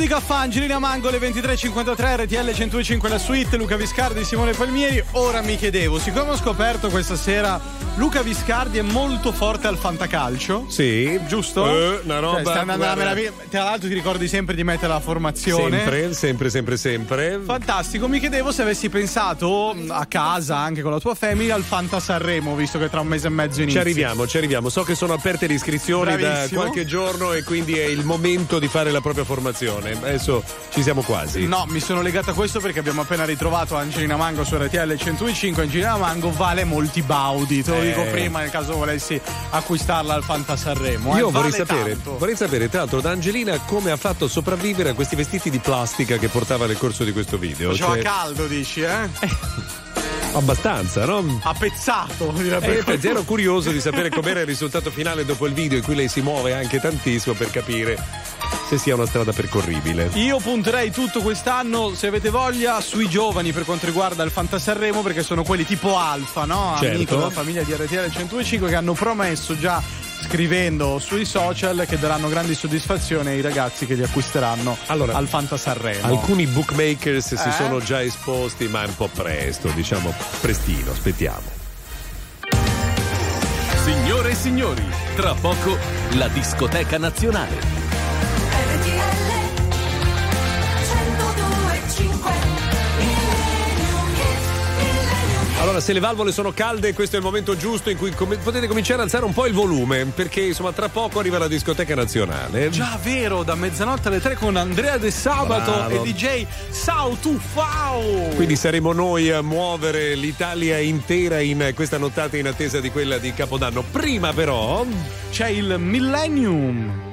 A fa, Angelina Mango, le 23.53, RTL 105 la suite, Luca Viscardi, Simone Palmieri. Ora mi chiedevo, siccome ho scoperto questa sera Luca Viscardi è molto forte al fantacalcio. Sì. Giusto? Eh, una roba, Cioè, sta andando alla meraviglia. Tra l'altro ti ricordi sempre di mettere la formazione. Sempre, sempre, sempre, sempre. Fantastico, mi chiedevo se avessi pensato a casa, anche con la tua famiglia, al Fanta Sanremo, visto che tra un mese e mezzo Ci inizia. arriviamo, ci arriviamo. So che sono aperte le iscrizioni da Bravissimo. qualche giorno e quindi è il momento di fare la propria formazione. Adesso ci siamo quasi. No, mi sono legato a questo perché abbiamo appena ritrovato Angelina Mango su RTL 105. Angelina Mango vale molti baudi, te lo Eh. dico prima nel caso volessi acquistarla al Fanta Sanremo. eh. Io vorrei Vale sapere, vorrei sapere tra l'altro da Angelina come ha fatto sopravvivere a questi vestiti di plastica che portava nel corso di questo video. Faceva Cioè, caldo, dici, eh? abbastanza, no? Appezzato, direbbe Eh, ero curioso di sapere com'era il risultato finale dopo il video in cui lei si muove anche tantissimo per capire se sia una strada percorribile. Io punterei tutto quest'anno, se avete voglia, sui giovani per quanto riguarda il Fantasarremo, perché sono quelli tipo Alfa, no? Certo. Amico della famiglia di RTL 105 che hanno promesso già scrivendo sui social che daranno grandi soddisfazioni ai ragazzi che li acquisteranno al Fantasarremo. Alcuni bookmakers si Eh? sono già esposti, ma è un po' presto, diciamo prestino, aspettiamo. Signore e signori, tra poco la discoteca nazionale. Allora, se le valvole sono calde, questo è il momento giusto in cui com- potete cominciare a alzare un po' il volume, perché insomma tra poco arriva la discoteca nazionale. Già vero, da mezzanotte alle tre con Andrea De Sabato Bravo. e DJ Sao Tu Fao. Quindi saremo noi a muovere l'Italia intera in questa nottata in attesa di quella di Capodanno. Prima però c'è il Millennium.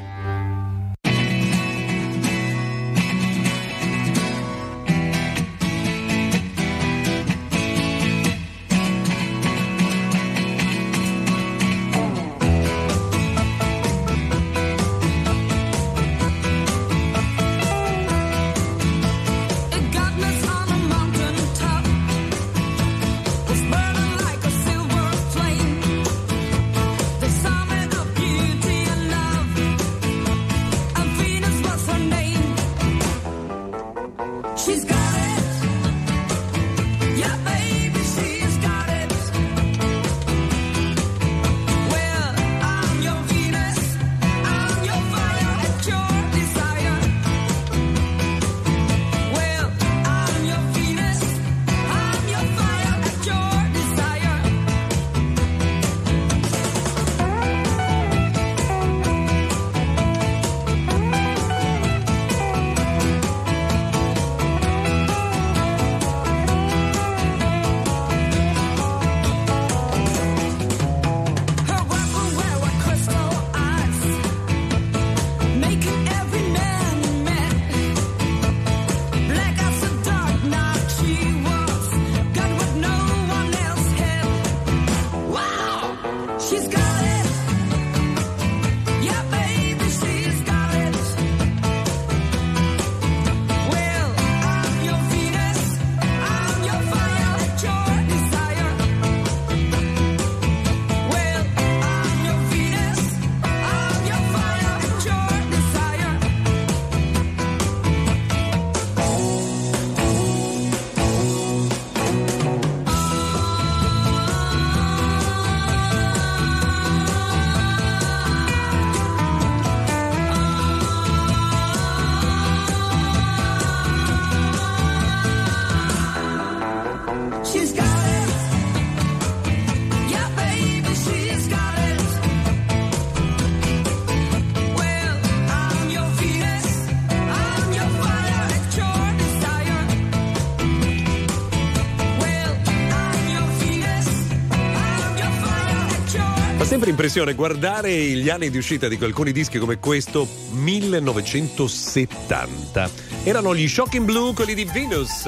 Fa sempre impressione guardare gli anni di uscita di alcuni dischi come questo 1970. Erano gli Shocking Blue, quelli di Venus.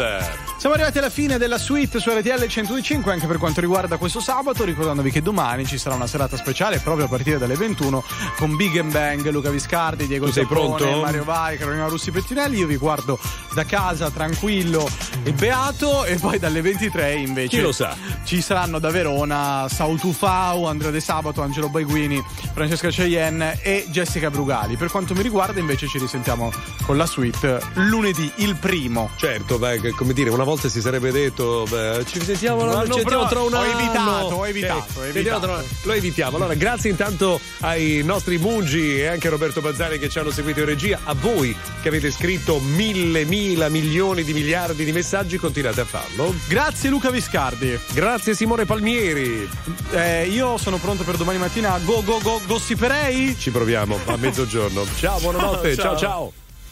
Siamo arrivati alla fine della suite su RTL 105 anche per quanto riguarda questo sabato, ricordandovi che domani ci sarà una serata speciale proprio a partire dalle 21 con Big Bang, Luca Viscardi, Diego pronto? Mario Vai, Carolina Russi Pettinelli. Io vi guardo da casa tranquillo e beato e poi dalle 23 invece Chi lo sa? Ci saranno da Verona Sautufau, Andrea De Sabato, Angelo Baiguini, Francesca Cheyenne e Jessica Brugali. Per quanto mi riguarda invece ci risentiamo con la suite lunedì il primo. Certo, beh, come dire, una volta si sarebbe detto beh, ci sentiamo, L'anno ci sentiamo tra un ho anno. evitato, ho evitato, ho sentiamo evitato. tra- lo evitiamo. Allora, grazie intanto ai nostri Mungi e anche a Roberto Bazzani che ci hanno seguito in regia, a voi che avete scritto mille, mila, milioni di miliardi di messaggi, continuate a farlo. Grazie Luca Viscardi. Grazie Simone Palmieri. Eh, io sono pronto per domani mattina. Go go go gossiperei? Ci proviamo a mezzogiorno. Ciao, buonanotte. Ciao. ciao. ciao.